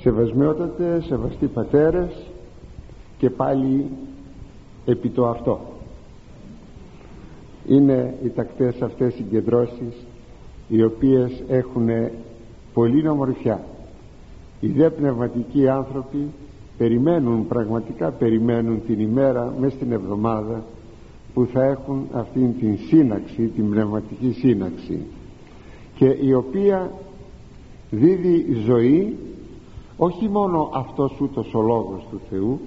Σεβασμιότατε, σεβαστοί πατέρες και πάλι επί το αυτό. Είναι οι τακτές αυτές συγκεντρώσεις οι οποίες έχουν πολύ ομορφιά οι δε πνευματικοί άνθρωποι περιμένουν πραγματικά περιμένουν την ημέρα μέσα στην εβδομάδα που θα έχουν αυτήν την σύναξη την πνευματική σύναξη και η οποία δίδει ζωή όχι μόνο αυτός ούτως ο λόγος του Θεού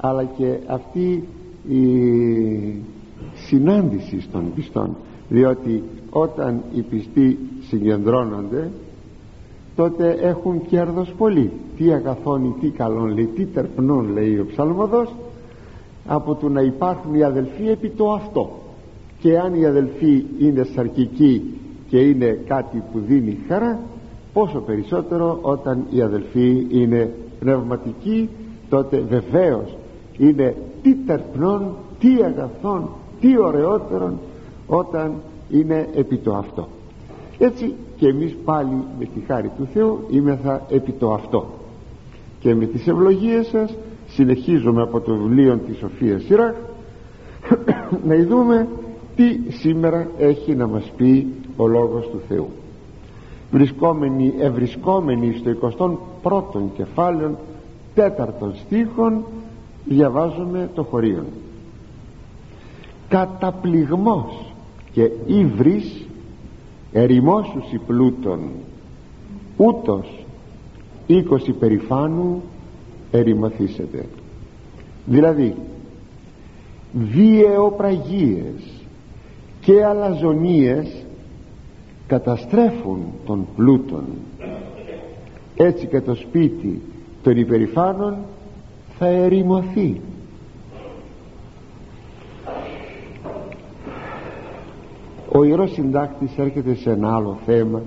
αλλά και αυτή η συνάντηση των πιστών διότι όταν οι πιστοί συγκεντρώνονται τότε έχουν κέρδος πολύ. Τι αγαθόν τι καλόν λέει τι τερπνών λέει ο ψαλμοδός από το να υπάρχουν οι αδελφοί επί το αυτό. Και αν οι αδελφοί είναι σαρκικοί και είναι κάτι που δίνει χαρά πόσο περισσότερο όταν οι αδελφοί είναι πνευματικοί τότε βεβαίως είναι τι τερπνών τι αγαθόν τι ωραιότερον όταν είναι επί το αυτό. Έτσι και εμείς πάλι με τη χάρη του Θεού είμεθα επί το αυτό. Και με τις ευλογίες σας συνεχίζουμε από το βιβλίο της Σοφίας Σιράχ να δούμε τι σήμερα έχει να μας πει ο Λόγος του Θεού βρισκόμενοι, ευρισκόμενοι στο 21ο κεφάλαιο τέταρτον στίχων διαβάζουμε το χωρίο καταπληγμός και ύβρις ερημόσους πλούτων ούτως είκοσι περηφάνου ερημοθήσετε δηλαδή βιαιοπραγίες και αλαζονίες καταστρέφουν τον πλούτον. Έτσι και το σπίτι των υπερηφάνων θα ερημωθεί. Ο Ιερός Συντάκτης έρχεται σε ένα άλλο θέμα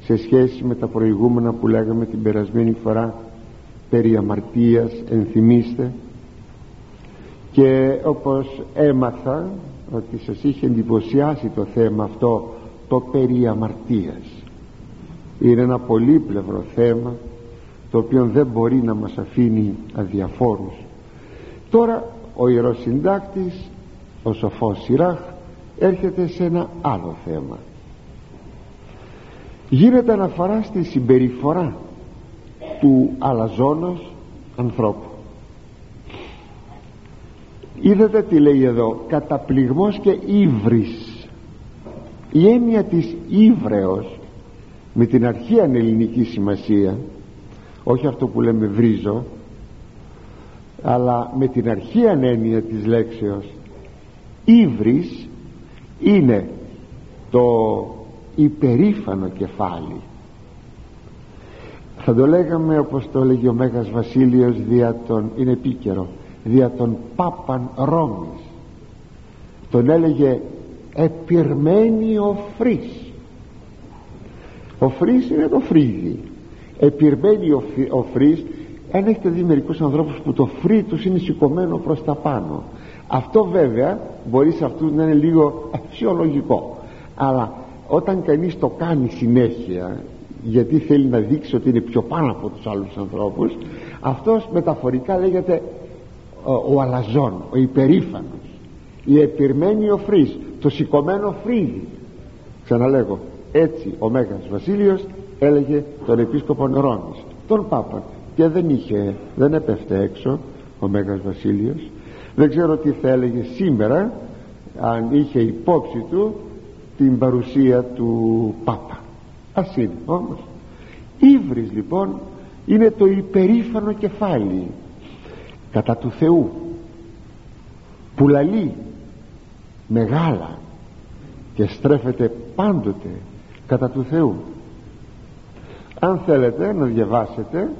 σε σχέση με τα προηγούμενα που λέγαμε την περασμένη φορά περί αμαρτίας ενθυμίστε. Και όπως έμαθα ότι σας είχε εντυπωσιάσει το θέμα αυτό το περί αμαρτίας. Είναι ένα πολύπλευρο θέμα το οποίο δεν μπορεί να μας αφήνει αδιαφόρους. Τώρα ο Ιερός Συντάκτης ο Σοφός Σιράχ έρχεται σε ένα άλλο θέμα. Γίνεται αναφορά στη συμπεριφορά του αλαζόνος ανθρώπου. Είδατε τι λέει εδώ καταπληγμός και ύβρις η έννοια της ύβρεως με την αρχαία ελληνική σημασία όχι αυτό που λέμε βρίζω αλλά με την αρχαία έννοια της λέξεως ύβρις είναι το υπερήφανο κεφάλι. Θα το λέγαμε όπως το λέγει ο Μέγας Βασίλειος δια τον, είναι επίκαιρο δια τον Πάπαν Ρώμης τον έλεγε επιρμένη ο φρύς. Ο φρύς είναι το φρύδι επιρμένη ο, ο φρύς αν έχετε δει μερικούς ανθρώπους που το φρύ τους είναι σηκωμένο προς τα πάνω. Αυτό βέβαια μπορεί σε αυτούς να είναι λίγο φυσιολογικό αλλά όταν κανείς το κάνει συνέχεια γιατί θέλει να δείξει ότι είναι πιο πάνω από τους άλλους ανθρώπους αυτός μεταφορικά λέγεται ο, ο αλαζόν, ο υπερήφανος. Η επιρμένη ο φρύς το σηκωμένο φρύδι. Ξαναλέγω έτσι ο Μέγας Βασίλειος έλεγε τον επίσκοπο Ρώμης τον Πάπα και δεν είχε δεν έπεφτε έξω ο Μέγας Βασίλειος. Δεν ξέρω τι θα έλεγε σήμερα αν είχε υπόψη του την παρουσία του Πάπα. Ας είναι όμως. Ύβρις λοιπόν είναι το υπερήφανο κεφάλι κατά του Θεού. Που λαλεί μεγάλα και στρέφεται πάντοτε κατά του Θεού. Αν θέλετε να διαβάσετε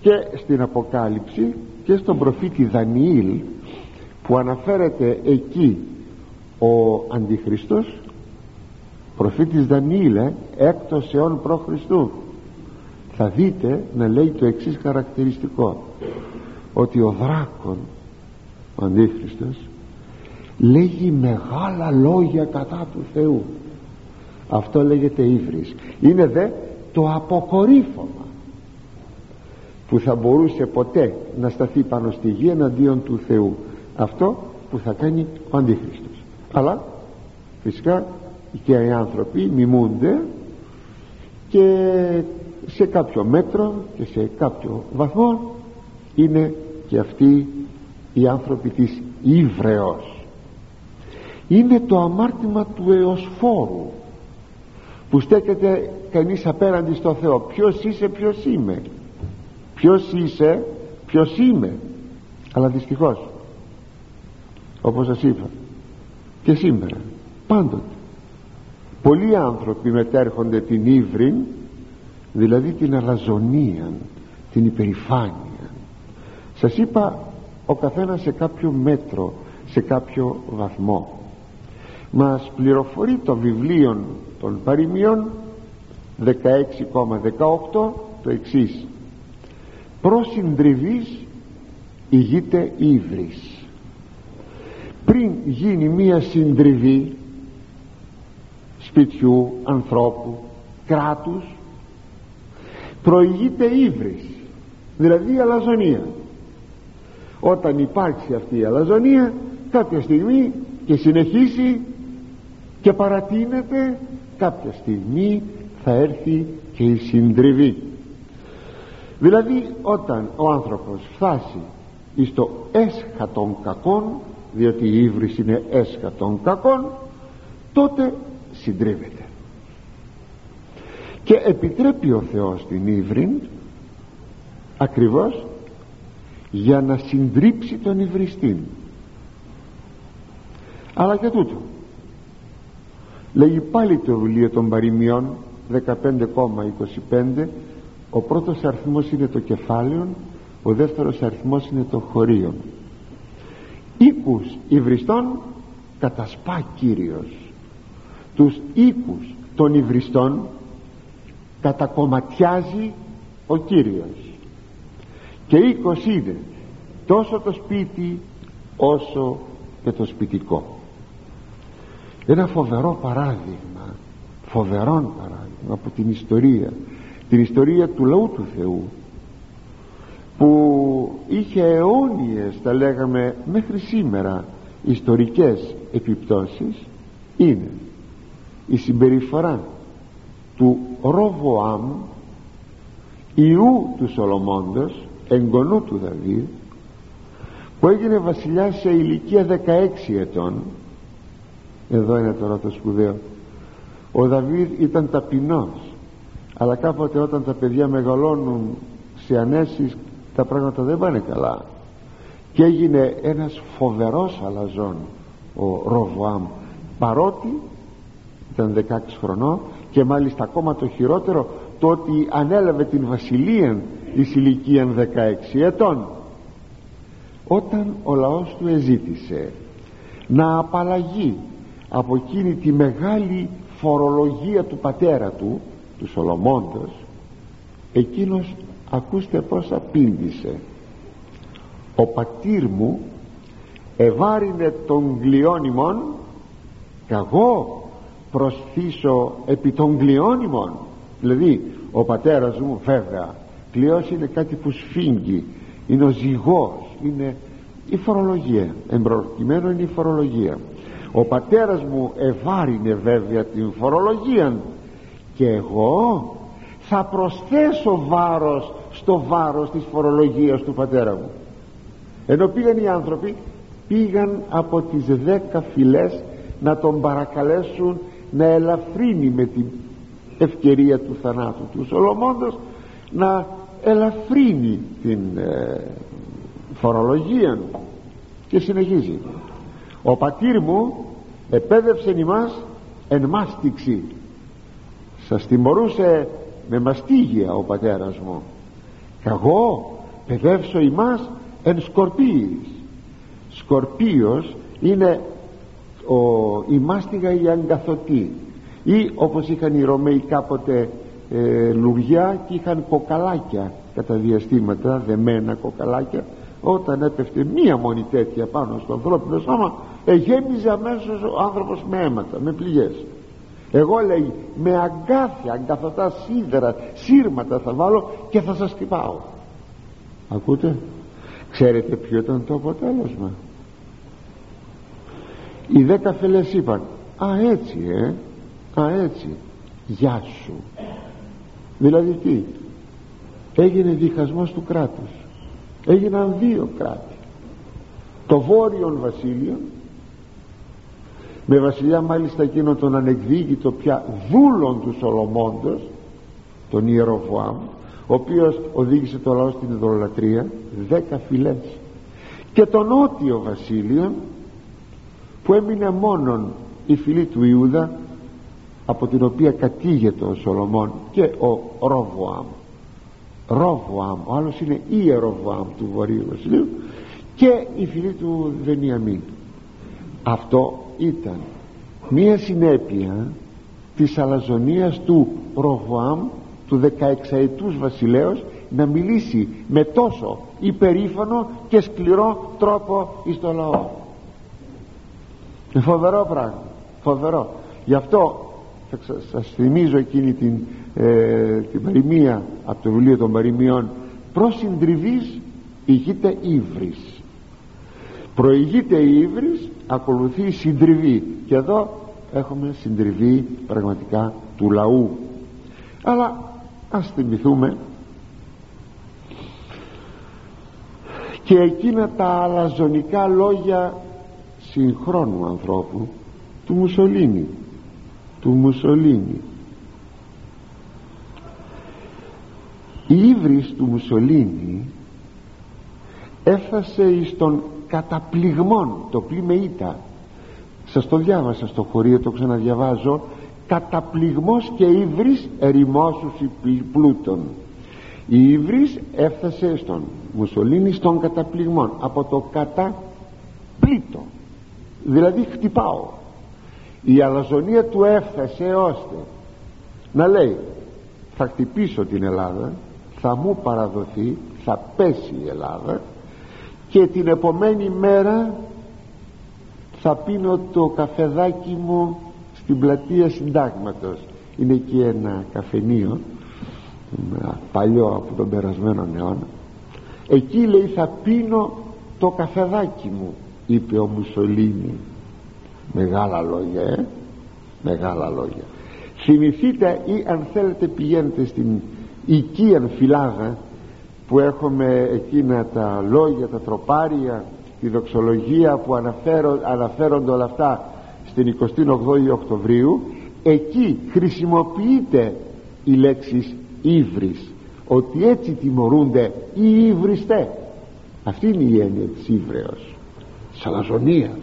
και στην Αποκάλυψη και στον προφήτη Δανιήλ που αναφέρεται εκεί ο Αντιχριστός προφήτης Δανιήλ ε, έκτος αιών προ Χριστού θα δείτε να λέει το εξής χαρακτηριστικό ότι ο δράκον ο Αντίχριστος λέγει μεγάλα λόγια κατά του Θεού. Αυτό λέγεται ύβρις. Είναι δε το αποκορύφωμα που θα μπορούσε ποτέ να σταθεί πάνω στη γη εναντίον του Θεού. Αυτό που θα κάνει ο Αντίχριστος. Αλλά φυσικά και οι άνθρωποι μιμούνται και σε κάποιο μέτρο και σε κάποιο βαθμό είναι και αυτοί οι άνθρωποι της Ήβρεως είναι το αμάρτημα του εωσφόρου που στέκεται κανείς απέναντι στο Θεό. Ποιος είσαι ποιος είμαι. Ποιος είσαι ποιος είμαι. Αλλά δυστυχώς όπως σας είπα και σήμερα πάντοτε πολλοί άνθρωποι μετέρχονται την ύβριν δηλαδή την αλαζονία την υπερηφάνεια σας είπα ο καθένας σε κάποιο μέτρο σε κάποιο βαθμό μας πληροφορεί το βιβλίο των παροιμιών 16,18 το εξής. Προσυντριβής ηγείται ύβρις πριν γίνει μία συντριβή σπιτιού, ανθρώπου, κράτους προηγείται ύβρις δηλαδή αλαζονία. Όταν υπάρξει αυτή η αλαζονία κάποια στιγμή και συνεχίσει και παρατείνεται κάποια στιγμή θα έρθει και η συντριβή. Δηλαδή όταν ο άνθρωπος φτάσει εις το έσχα των κακών διότι η ύβρις είναι έσχα των κακών τότε συντρίβεται. Και επιτρέπει ο Θεός την ύβριν ακριβώς για να συντρίψει τον υβριστή αλλά και τούτο λέγει πάλι το βιβλίο των παροιμιών 15,25 ο πρώτος αριθμός είναι το κεφάλαιο ο δεύτερος αριθμός είναι το χωρίο οίκους υβριστών κατασπά Κύριος. Τους οίκους των υβριστών κατακομματιάζει ο Κύριος. Και οίκος είναι τόσο το σπίτι όσο και το σπιτικό ένα φοβερό παράδειγμα φοβερό παράδειγμα από την ιστορία την ιστορία του λαού του Θεού που είχε αιώνιες τα λέγαμε μέχρι σήμερα ιστορικές επιπτώσεις είναι η συμπεριφορά του Ροβοάμ ιού του Σολομώντος εγγονού του Δαβίδ που έγινε βασιλιάς σε ηλικία 16 ετών εδώ είναι τώρα το σπουδαίο. Ο Δαβίδ ήταν ταπεινός αλλά κάποτε όταν τα παιδιά μεγαλώνουν σε ανέσεις τα πράγματα δεν πάνε καλά. Και έγινε ένας φοβερός αλαζόν ο Ροβοάμ παρότι ήταν 16 χρονών και μάλιστα ακόμα το χειρότερο το ότι ανέλαβε την βασιλεία εις ηλικία 16 ετών. Όταν ο λαός του εζήτησε να απαλλαγεί από εκείνη τη μεγάλη φορολογία του πατέρα του του Σολομώντος εκείνος ακούστε πως απήντησε. Ο πατήρ μου ευάρινε τον γλιόνιμον και εγώ προσθήσω επί των γλιόνιμων δηλαδή ο πατέρας μου βέβαια κλειός είναι κάτι που σφίγγει είναι ο ζυγός είναι η φορολογία εμπροκειμένο είναι η φορολογία ο πατέρας μου ευάρινε βέβαια την φορολογία και εγώ θα προσθέσω βάρος στο βάρος της φορολογίας του πατέρα μου. Ενώ πήγαν οι άνθρωποι πήγαν από τις δέκα φυλές να τον παρακαλέσουν να ελαφρύνει με την ευκαιρία του θανάτου του. Σολομώντος να ελαφρύνει την ε, φορολογία και συνεχίζει ο πατήρ μου επέδευσε ημάς εν μάστιξη σας τιμωρούσε με μαστίγια ο πατέρας μου. Και εγώ παιδεύσω ημάς εν σκορπίης. Σκορπίος είναι ο, η μάστιγα η αγκαθωτή. Ή όπως είχαν οι Ρωμαίοι κάποτε ε, λουριά και είχαν κοκαλάκια κατά διαστήματα δεμένα κοκαλάκια όταν έπεφτε μία μόνη τέτοια πάνω στο ανθρώπινο σώμα εγέμιζε αμέσως ο άνθρωπος με αίματα, με πληγές. Εγώ λέει με αγκάθια, αγκαθωτά σίδερα, σύρματα θα βάλω και θα σας χτυπάω. Ακούτε; Ξέρετε ποιο ήταν το αποτέλεσμα; Οι δέκα φελές είπαν α έτσι ε α έτσι γεια σου δηλαδή τι; Έγινε διχασμός του κράτους. Έγιναν δύο κράτη. Το βόρειο βασίλειο με βασιλιά μάλιστα εκείνο τον ανεκδίκητο πια δούλον του Σολομώντος τον Ιεροβοάμ ο οποίος οδήγησε το λαό στην ειδωλατρία δέκα φυλές. Και το νότιο βασίλειο που έμεινε μόνον η φυλή του Ιούδα από την οποία κατήγεται ο Σολομών και ο Ρόβοαμ Ρόβοαμ ο άλλος είναι Ιεροβοάμ του Βορείου Βασιλείου και η φυλή του Βενιαμίν. Αυτό ήταν μία συνέπεια της αλαζονίας του Ροβοάμ του 16 ετούς βασιλέως να μιλήσει με τόσο υπερήφανο και σκληρό τρόπο εις το λαό. Φοβερό πράγμα φοβερό. Γι' αυτό θα σας θυμίζω εκείνη την, ε, την παροιμία από το βιβλίο των παροιμιών. Προς συντριβής ηγείται ύβρις προηγείται η ύβρις ακολουθεί η συντριβή. Και εδώ έχουμε συντριβή πραγματικά του λαού. Αλλά ας θυμηθούμε και εκείνα τα αλαζονικά λόγια συγχρόνου ανθρώπου του Μουσολίνη. Του Μουσολίνη. Η ύβρις του Μουσολίνη έφτασε εις τον καταπληγμόν το πλήμε ήττα. Σας το διάβασα στο χωρίο το ξαναδιαβάζω. Καταπληγμός και ύβρις ερημόσους πλούτων. Η ύβρις έφτασε στον Μουσολίνη στον καταπληγμόν από το καταπλήτο δηλαδή χτυπάω. Η αλαζονία του έφτασε ώστε να λέει θα χτυπήσω την Ελλάδα θα μου παραδοθεί θα πέσει η Ελλάδα και την επομένη μέρα θα πίνω το καφεδάκι μου στην πλατεία συντάγματος. Είναι εκεί ένα καφενείο παλιό από τον περασμένο αιώνα. Εκεί λέει θα πίνω το καφεδάκι μου είπε ο Μουσολίνη. Μεγάλα λόγια ε; μεγάλα λόγια. Θυμηθείτε ή αν θέλετε πηγαίνετε στην οικίαν φυλάδα που έχουμε εκείνα τα λόγια τα τροπάρια τη δοξολογία που αναφέρω, αναφέρονται όλα αυτά στην 28η Οκτωβρίου εκεί χρησιμοποιείται η λέξη ύβρις ότι έτσι τιμωρούνται οι ύβριστέ αυτή είναι η έννοια της ύβρεως. Της αλαζονίας.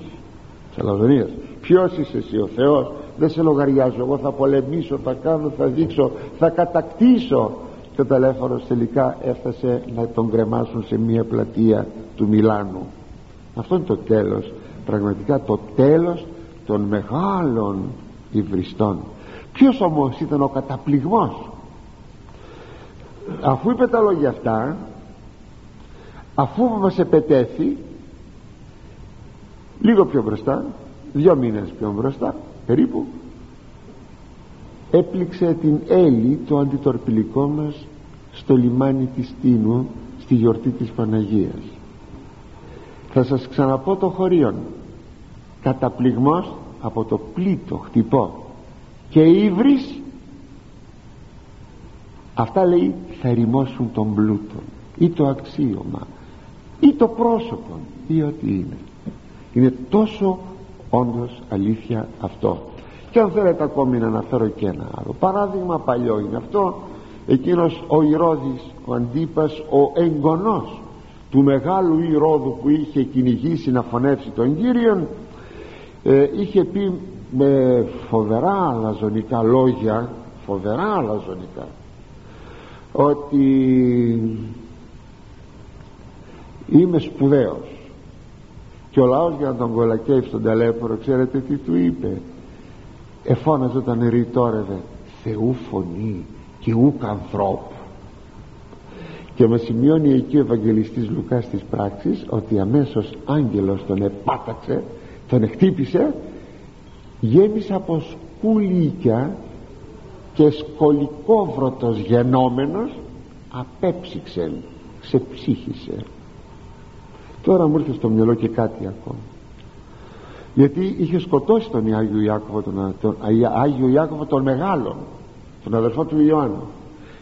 Της αλαζονίας. Ποιος είσαι εσύ ο Θεός; Δεν σε λογαριάζω. Εγώ θα πολεμήσω θα κάνω θα δείξω θα κατακτήσω και ο τηλέφωνος τελικά έφτασε να τον κρεμάσουν σε μια πλατεία του Μιλάνου. Αυτό είναι το τέλος πραγματικά το τέλος των μεγάλων υβριστών. Ποιος όμως ήταν ο καταπληγμός; Αφού είπε τα λόγια αυτά αφού μας επετέθη λίγο πιο μπροστά δύο μήνες πιο μπροστά περίπου έπληξε την Έλλη το αντιτορπιλικό μας στο λιμάνι της Τίνου στη γιορτή της Παναγίας. Θα σας ξαναπώ το χωρίον. Καταπληγμός από το πλήτο χτυπώ και ύβρις. Αυτά λέει θα ρημώσουν τον πλούτο ή το αξίωμα ή το πρόσωπο ή ό,τι είναι είναι τόσο όντως αλήθεια αυτό. Και αν θέλετε ακόμη να αναφέρω και ένα άλλο παράδειγμα παλιό είναι αυτό εκείνος ο Ηρώδης ο Αντίπας ο εγγονός του μεγάλου Ηρώδου που είχε κυνηγήσει να φωνεύσει τον Κύριον ε, είχε πει με φοβερά αλαζονικά λόγια φοβερά αλαζονικά ότι είμαι σπουδαίος και ο λαός για να τον κολακεύει στον ταλέπορο ξέρετε τι του είπε. Εφώναζε όταν ρητόρευε Θεού φωνή και ούκ ανθρώπου. Και με σημειώνει εκεί ο Ευαγγελιστής Λουκάς της πράξης ότι αμέσως άγγελος τον επάταξε τον χτύπησε γέμισε από σκουλίκια και σκολικόβρωτος γενόμενος απέψυξε ξεψύχησε. Τώρα μου ήρθε στο μυαλό και κάτι ακόμα. Γιατί είχε σκοτώσει τον Άγιο Ιάκωβο τον, τον Άγιο Ιάκωβο τον Μεγάλον τον αδερφό του Ιωάννου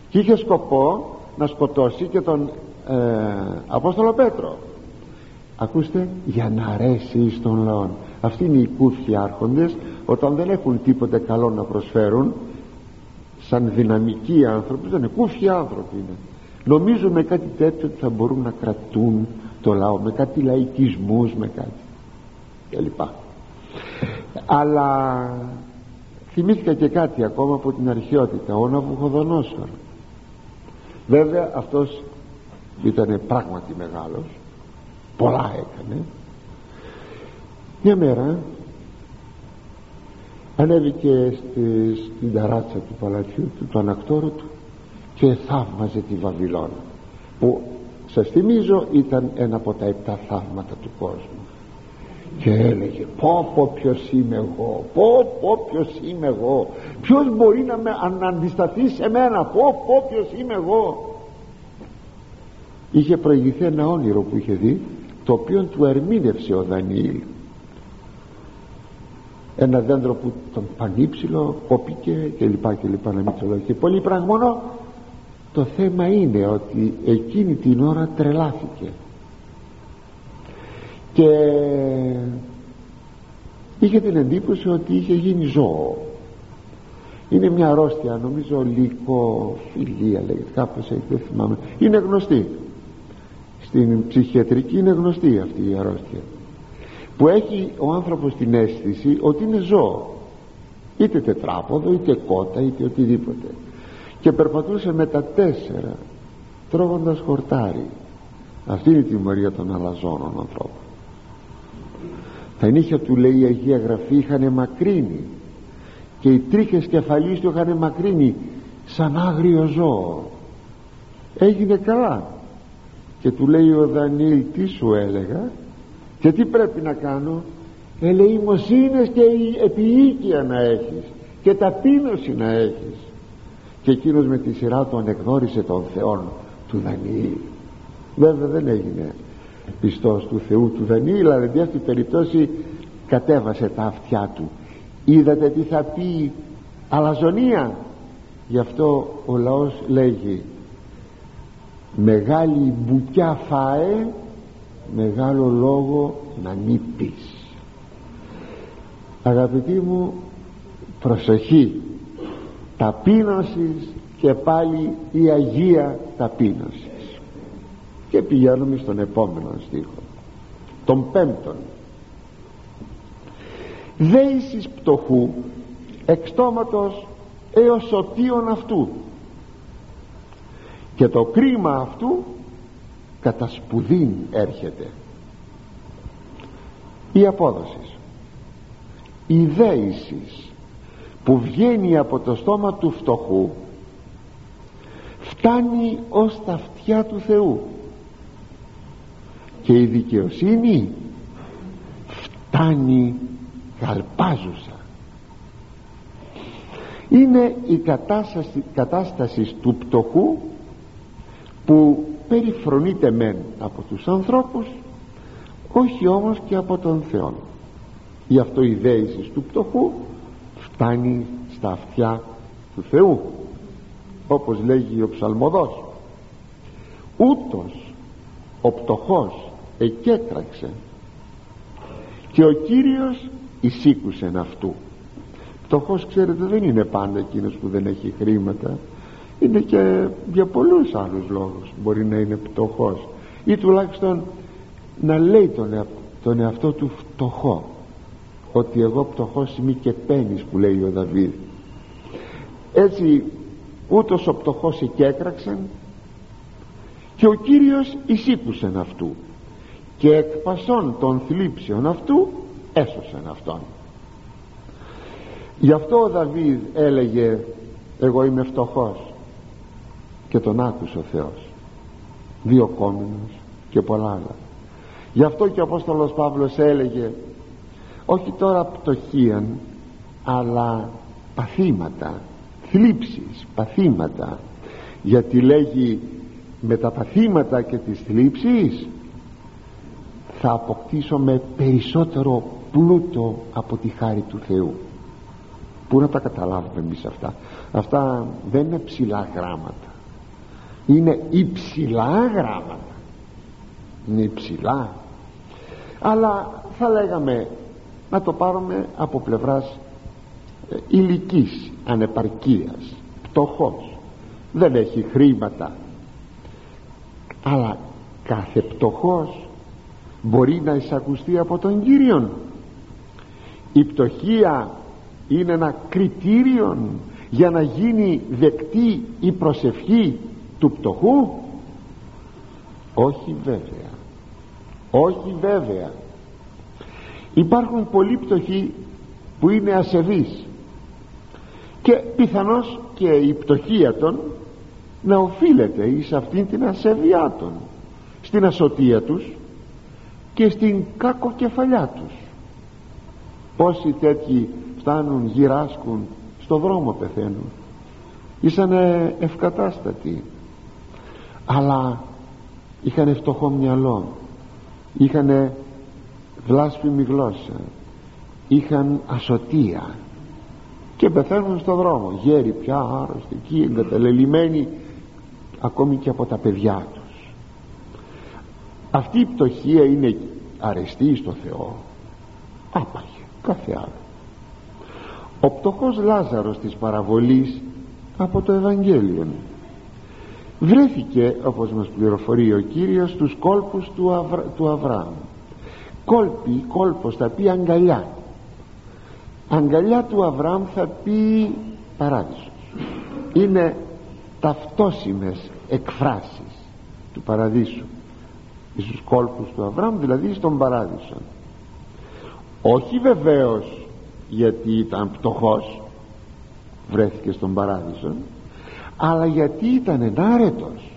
και είχε σκοπό να σκοτώσει και τον ε, Απόστολο Πέτρο. Ακούστε για να αρέσει στον λαό αυτοί είναι οι κούφιοι άρχοντες όταν δεν έχουν τίποτε καλό να προσφέρουν σαν δυναμικοί άνθρωποι δεν είναι κούφιοι άνθρωποι είναι. Νομίζουν με κάτι τέτοιο ότι θα μπορούν να κρατούν το λαό με κάτι λαϊκισμούς με κάτι. Κλπ αλλά θυμήθηκα και κάτι ακόμα από την αρχαιότητα ο Ναβουχοδονόσορ βέβαια αυτός ήταν πράγματι μεγάλος πολλά έκανε. Μια μέρα ανέβηκε στη, στην ταράτσα του παλατιού του του ανακτόρου του και θαύμαζε τη Βαβυλώνα που σας θυμίζω ήταν ένα από τα επτά θαύματα του κόσμου και έλεγε πω πω ποιος είμαι εγώ πω πω ποιος είμαι εγώ. Ποιος μπορεί να με αντισταθεί σε μένα πω πω ποιος είμαι εγώ είχε προηγηθεί ένα όνειρο που είχε δει το οποίο του ερμήνευσε ο Δανιήλ. Ένα δέντρο που τον πανύψηλο κόπηκε και λοιπά και λοιπά να μην και πολύ πράγμα το θέμα είναι ότι εκείνη την ώρα τρελάθηκε και είχε την εντύπωση ότι είχε γίνει ζώο. Είναι μια αρρώστια νομίζω λυκοφιλία λέγεται κάπως έτσι δεν θυμάμαι. Είναι γνωστή. Στην ψυχιατρική είναι γνωστή αυτή η αρρώστια. Που έχει ο άνθρωπος την αίσθηση ότι είναι ζώο. Είτε τετράποδο είτε κότα είτε οτιδήποτε. Και περπατούσε με τα τέσσερα τρώγοντας χορτάρι. Αυτή είναι η τιμωρία των αλαζόνων ανθρώπων τα νύχια του λέει η Αγία Γραφή είχαν μακρύνει. Και οι τρίχες κεφαλής του είχαν μακρύνει σαν άγριο ζώο. Έγινε καλά. Και του λέει ο Δανίλ τι σου έλεγα και τι πρέπει να κάνω; Ελεημοσύνες και επιοίκεια να έχεις και ταπείνωση να έχεις και εκείνος με τη σειρά του ανεγνώρισε τον Θεόν του Δανιήλ βέβαια δεν έγινε πιστός του Θεού του Δανιήλ αλλά εν αυτή περιπτώσει κατέβασε τα αυτιά του. Είδατε τι θα πει αλαζονία; Γι' αυτό ο λαός λέγει μεγάλη μπουκιά φάε μεγάλο λόγο να μην πεις αγαπητοί μου προσοχή. Ταπείνωσης και πάλι η Αγία ταπείνωσης και πηγαίνουμε στον επόμενο στίχο. Τον πέμπτον. Δέησης πτωχού εξτόματος έως σωτίον αυτού. Και το κρίμα αυτού κατά σπουδήν έρχεται. Η απόδοση. Η δέησης που βγαίνει από το στόμα του φτωχού φτάνει ως τα αυτιά του Θεού και η δικαιοσύνη φτάνει καλπάζουσα είναι η κατάσταση, κατάσταση του πτωχού που περιφρονείται μεν από τους ανθρώπους όχι όμως και από τον Θεό. Γι' αυτό η δέησης του πτωχού φτάνει στα αυτιά του Θεού όπως λέγει ο ψαλμοδός. Ούτως ο πτωχός εκέτραξε και ο Κύριος εισήκουσε αυτού. Πτωχός ξέρετε δεν είναι πάντα εκείνος που δεν έχει χρήματα. Είναι και για πολλούς άλλους λόγους μπορεί να είναι πτωχός ή τουλάχιστον να λέει τον, τον εαυτό του φτωχό. Ότι εγώ πτωχός είμαι και πένις που λέει ο Δαβίδ. Έτσι ούτως ο πτωχός εκέκραξεν και ο Κύριος εισήκουσεν αυτού και εκ πασών των θλίψεων αυτού έσωσεν αυτόν. Γι' αυτό ο Δαβίδ έλεγε εγώ είμαι φτωχός και τον άκουσε ο Θεός. Δύο κόμινος και πολλά άλλα γι' αυτό και ο Απόστολος Παύλος έλεγε όχι τώρα πτωχίαν αλλά παθήματα θλίψεις, παθήματα. Γιατί λέγει με τα παθήματα και τις θλίψεις θα αποκτήσουμε περισσότερο πλούτο από τη χάρη του Θεού. Πού να τα καταλάβουμε εμείς αυτά; Αυτά δεν είναι ψηλά γράμματα. Είναι υψηλά γράμματα. Είναι υψηλά. Αλλά θα λέγαμε Να το πάρουμε από πλευράς ε, ηλικής ανεπαρκίας Πτωχός. Δεν έχει χρήματα. Αλλά κάθε πτωχός μπορεί να εισακουστεί από τον Κύριον. Η πτωχία είναι ένα κριτήριο για να γίνει δεκτή η προσευχή του πτωχού. Όχι βέβαια. Όχι βέβαια. Υπάρχουν πολλοί πτωχοί που είναι ασεβείς και πιθανώς και η πτωχία των να οφείλεται εις αυτήν την ασεβιά των στην ασωτεία τους και στην κακοκεφαλιά τους. Πόσοι τέτοιοι φτάνουν γυράσκουν στο δρόμο πεθαίνουν. Ήσανε ευκατάστατοι. Αλλά είχαν φτωχό μυαλό. Είχαν βλάσφημη γλώσσα. Είχαν ασωτεία και πεθαίνουν στο δρόμο γέροι πια άρρωστοι εκεί εγκαταλελειμμένοι ακόμη και από τα παιδιά τους. Αυτή η πτωχία είναι αρεστή στο Θεό. Άπαγε κάθε άλλο. Ο πτωχός Λάζαρος της παραβολής από το Ευαγγέλιο βρέθηκε όπως μας πληροφορεί ο Κύριος στους κόλπους του, Αβρα... του Αβραάμ. Κόλπη, κόλπος θα πει αγκαλιά. Αγκαλιά του Αβραάμ θα πει παράδεισος. Είναι ταυτόσιμες εκφράσεις του παραδείσου στους κόλπους του Αβραάμ δηλαδή στον παράδεισο. Όχι βεβαίως γιατί ήταν πτωχός βρέθηκε στον παράδεισο αλλά γιατί ήταν ενάρετος.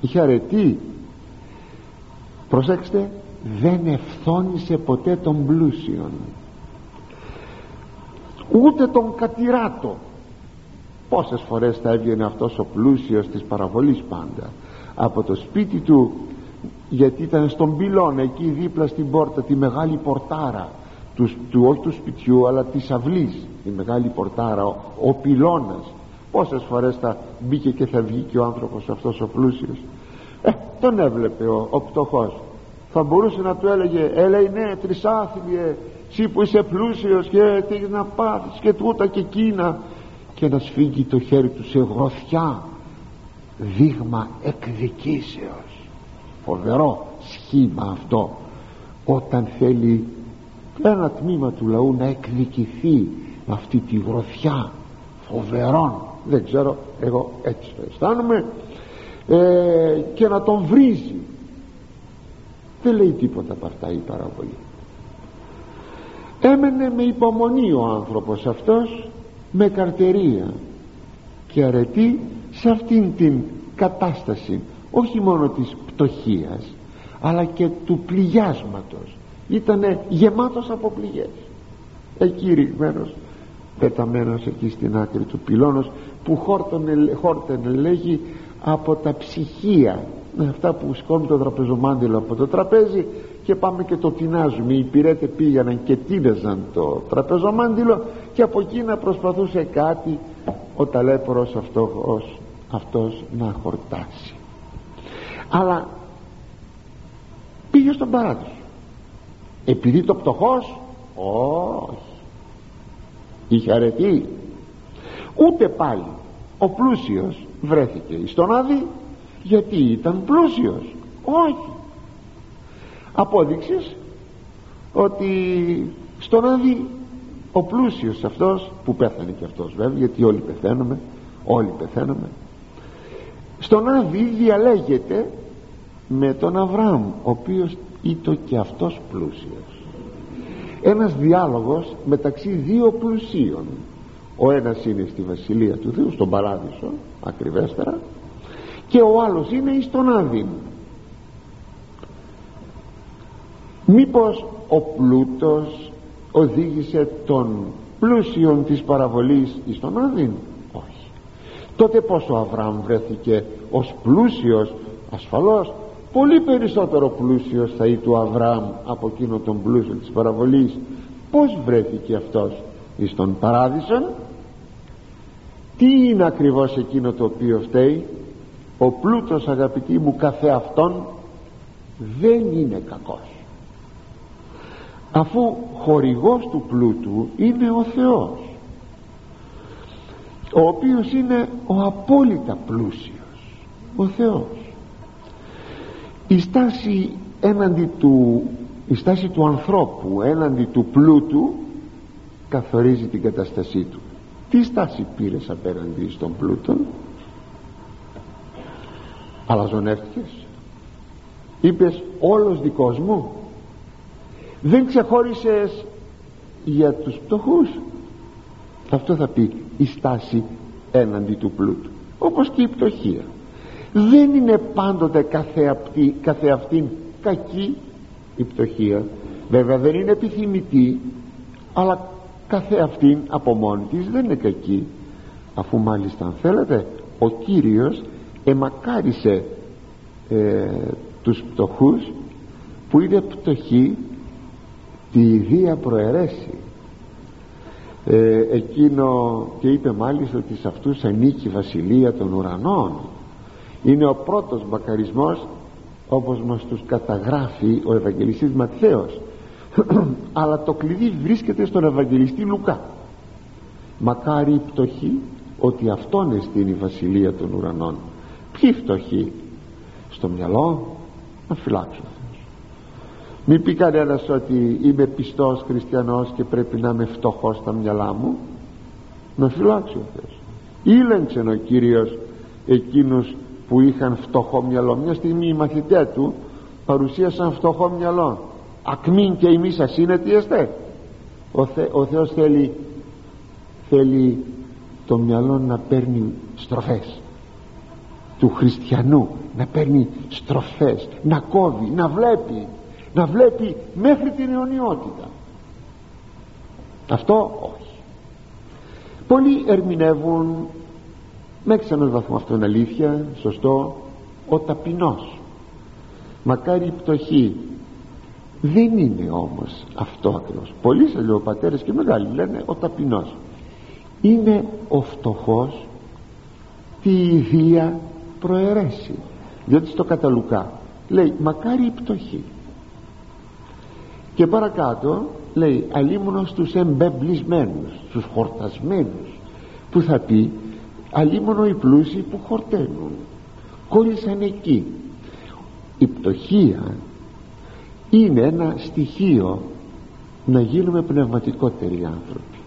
Είχε αρετή. Προσέξτε δεν ευθόνησε ποτέ τον πλούσιον. Ούτε τον κατηράτο. Πόσες φορές θα έβγαινε αυτός ο πλούσιος της παραβολής πάντα από το σπίτι του γιατί ήταν στον πυλώνα εκεί δίπλα στην πόρτα τη μεγάλη πορτάρα τους, του όχι του σπιτιού αλλά της αυλής. Η μεγάλη πορτάρα ο, ο πυλώνας. Πόσες φορές θα μπήκε και θα βγει και ο άνθρωπος αυτός ο πλούσιος. Ε, τον έβλεπε ο, ο πτωχός. Θα μπορούσε να του έλεγε έλα ναι τρισάθλιε εσύ που είσαι πλούσιος και τι να πάθεις και τούτα και εκείνα και να σφίγγει το χέρι του σε γροθιά δείγμα εκδικήσεως φοβερό σχήμα αυτό όταν θέλει ένα τμήμα του λαού να εκδικηθεί με αυτή τη γροθιά φοβερών δεν ξέρω εγώ έτσι το αισθάνομαι ε, και να τον βρίζει. Δεν λέει τίποτα παρτά η παραβολή έμενε με υπομονή ο άνθρωπος αυτός με καρτερία και αρετή σε αυτήν την κατάσταση όχι μόνο της πτωχίας αλλά και του πληγιάσματος. Ήταν γεμάτος από πληγές. Εκεί ρηγμένος πεταμένος εκεί στην άκρη του πυλώνος που χόρτενε λέγει από τα ψυχία με αυτά που σκόνει το τραπεζομάντιλο από το τραπέζι και πάμε και το τεινάζουμε. Οι πυρέτε πήγαιναν και τίνεζαν το τραπεζομάντιλο και από εκεί να προσπαθούσε κάτι ο ταλέπορος αυτός, αυτός να χορτάσει αλλά πήγε στον παράδεισο. Επειδή το πτωχός όχι. Είχε αρετή. Ούτε πάλι ο πλούσιος βρέθηκε στον Άδη γιατί ήταν πλούσιος. Όχι. Απόδειξες ότι στον Άδη ο πλούσιος αυτός που πέθανε και αυτός βέβαια γιατί όλοι πεθαίνουμε όλοι πεθαίνουμε στον Άδη διαλέγεται με τον Αβραάμ ο οποίος ήταν και αυτός πλούσιος. Ένας διάλογος μεταξύ δύο πλουσίων. Ο ένας είναι στη Βασιλεία του Θεού στον Παράδεισο ακριβέστερα και ο άλλος είναι εις τον Άδειν μήπως ο πλούτος οδήγησε τον πλούσιον της παραβολής εις τον Άδειν όχι. Τότε πως ο Αβραάμ βρέθηκε ως πλούσιος ασφαλώς πολύ περισσότερο πλούσιος θα ήταν ο Αβραάμ από εκείνο τον πλούσιο της παραβολής. Πως βρέθηκε αυτός εις τον παράδεισον; Τι είναι ακριβώς εκείνο το οποίο φταίει; Ο πλούτος αγαπητοί μου καθεαυτόν δεν είναι κακός. Αφού χορηγός του πλούτου είναι ο Θεός ο οποίος είναι ο απόλυτα πλούσιος ο Θεός η στάση έναντι του η στάση του ανθρώπου έναντι του πλούτου καθορίζει την κατάστασή του. Τι στάση πήρες απέναντι στον πλούτο; Αλαζονεύτηκες. Είπες όλος δικός μου δεν ξεχώρισες για τους πτωχούς αυτό θα πει η στάση έναντι του πλούτου. Όπως και η πτωχία δεν είναι πάντοτε καθεαυτή, καθεαυτήν κακή η πτωχία. Βέβαια δεν είναι επιθυμητή αλλά καθεαυτήν από μόνη της δεν είναι κακή. Αφού μάλιστα αν θέλετε ο Κύριος εμακάρισε ε, τους πτωχούς που είναι πτωχοί τη ιδία προαιρέσει ε, εκείνο και είπε μάλιστα ότι σε αυτούς ανήκει η βασιλεία των ουρανών είναι ο πρώτος μακαρισμός όπως μας τους καταγράφει ο Ευαγγελιστής Ματθαίος. Αλλά το κλειδί βρίσκεται στον Ευαγγελιστή Λουκά. Μακάρι η πτωχή ότι αυτόν εστίν η βασιλεία των ουρανών. Ποιοι φτωχοί; Στο μυαλό να φυλάξω μην πει κανένας ότι είμαι πιστός χριστιανός και πρέπει να είμαι φτωχός στα μυαλά μου. Να φυλάξει ο Θεός. Ήλεγξε ο Κύριος εκείνους που είχαν φτωχό μυαλό. Μια στιγμή οι μαθητέ του παρουσίασαν φτωχό μυαλό. Ακμήν και εμείς σας είναι τι εστέ ο, Θε, ο Θεός θέλει θέλει το μυαλό να παίρνει στροφές. Του χριστιανού να παίρνει στροφές να κόβει, να βλέπει να βλέπει μέχρι την αιωνιότητα. Αυτό όχι. Πολλοί ερμηνεύουν μέχρι σε έναν βαθμό αυτό είναι αλήθεια σωστό. Ο ταπεινός. Μακάρι η πτωχή. Δεν είναι όμως αυτό ακριβώς. Πολλοί σε λέω πατέρες και μεγάλοι λένε ο ταπεινός. Είναι ο φτωχός τη ιδία προαιρέσει διότι στο καταλουκά λέει μακάρι η πτωχή και παρακάτω λέει αλίμονος στους εμπεμπλισμένους στους χορτασμένους που θα πει αλίμονο οι πλούσιοι που χορταίνουν. Κόλλησαν εκεί. Η πτωχία είναι ένα στοιχείο να γίνουμε πνευματικότεροι άνθρωποι.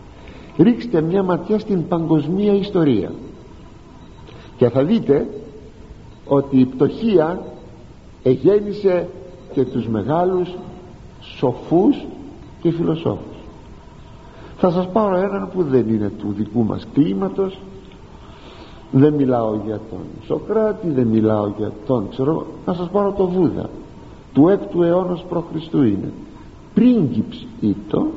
Ρίξτε μια ματιά στην παγκοσμία ιστορία. Και θα δείτε ότι η πτωχία εγέννησε και τους μεγάλους σοφούς και φιλοσόφους. Θα σας πάρω έναν που δεν είναι του δικού μας κλίματος δεν μιλάω για τον Σοκράτη δεν μιλάω για τον ξέρω θα σας πάρω το Βούδα. Του 6ου αιώνα π.Χ. είναι. Πρίγκιψ ήτο.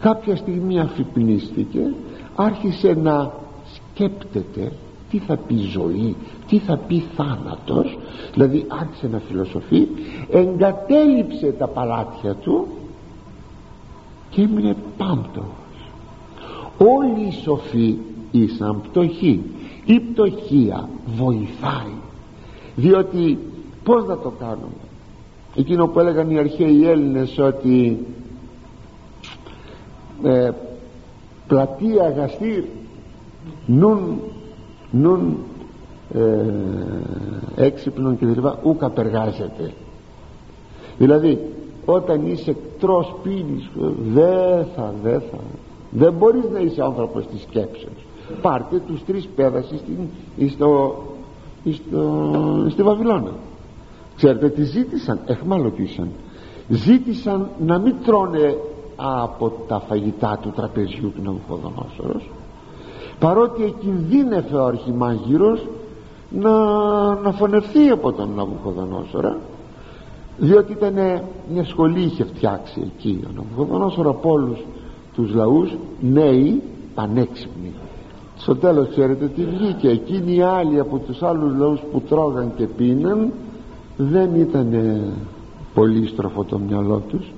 Κάποια στιγμή αφυπνίστηκε. Άρχισε να σκέπτεται τι θα πει ζωή τι θα πει θάνατος. Δηλαδή άρχισε να φιλοσοφεί. Εγκατέλειψε τα παλάτια του και έμεινε πάμπτωος όλοι οι σοφοί ήσαν πτωχοί η πτωχία βοηθάει. Διότι πως να το κάνουμε; Εκείνο που έλεγαν οι αρχαίοι Έλληνες ότι ε, πλατεία γαστήρ νουν, νουν ε, έξυπνον και δηλαδή ούκα περγάζεται. Δηλαδή όταν είσαι τρως πίνεις δεν θα, δεν θα. Δεν μπορείς να είσαι άνθρωπος της σκέψης πάρτε τους τρεις πέδασες στην, στο, στο, στη Βαβυλώνα. Ξέρετε τι ζήτησαν εχμαλωτήσαν. Ζήτησαν να μην τρώνε από τα φαγητά του τραπεζιού του Ναβουχοδονόσορος παρότι εκινδύνευε ο αρχιμάγειρος να, να φωνευθεί από τον Ναβουχοδονόσορα διότι ήταν μια σχολή είχε φτιάξει εκεί ο Ναβουχοδονόσορα από όλους τους λαούς νέοι πανέξυπνοι στο τέλος ξέρετε τι βγήκε. Εκείνοι οι άλλοι από τους άλλους λαούς που τρώγαν και πίναν δεν ήταν πολύ στροφό το μυαλό τους.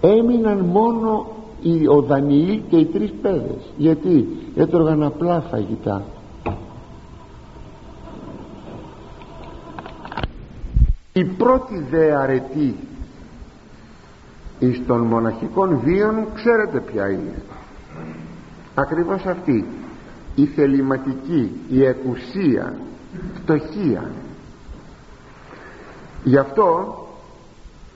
Έμειναν μόνο ο Δανιήλ και οι τρεις παιδες. Γιατί; Έτρωγαν απλά φαγητά. Η πρώτη δε αρετή εις των μοναχικών βίων ξέρετε ποια είναι. Ακριβώς αυτή η θεληματική η εκουσία φτωχία. Γι' αυτό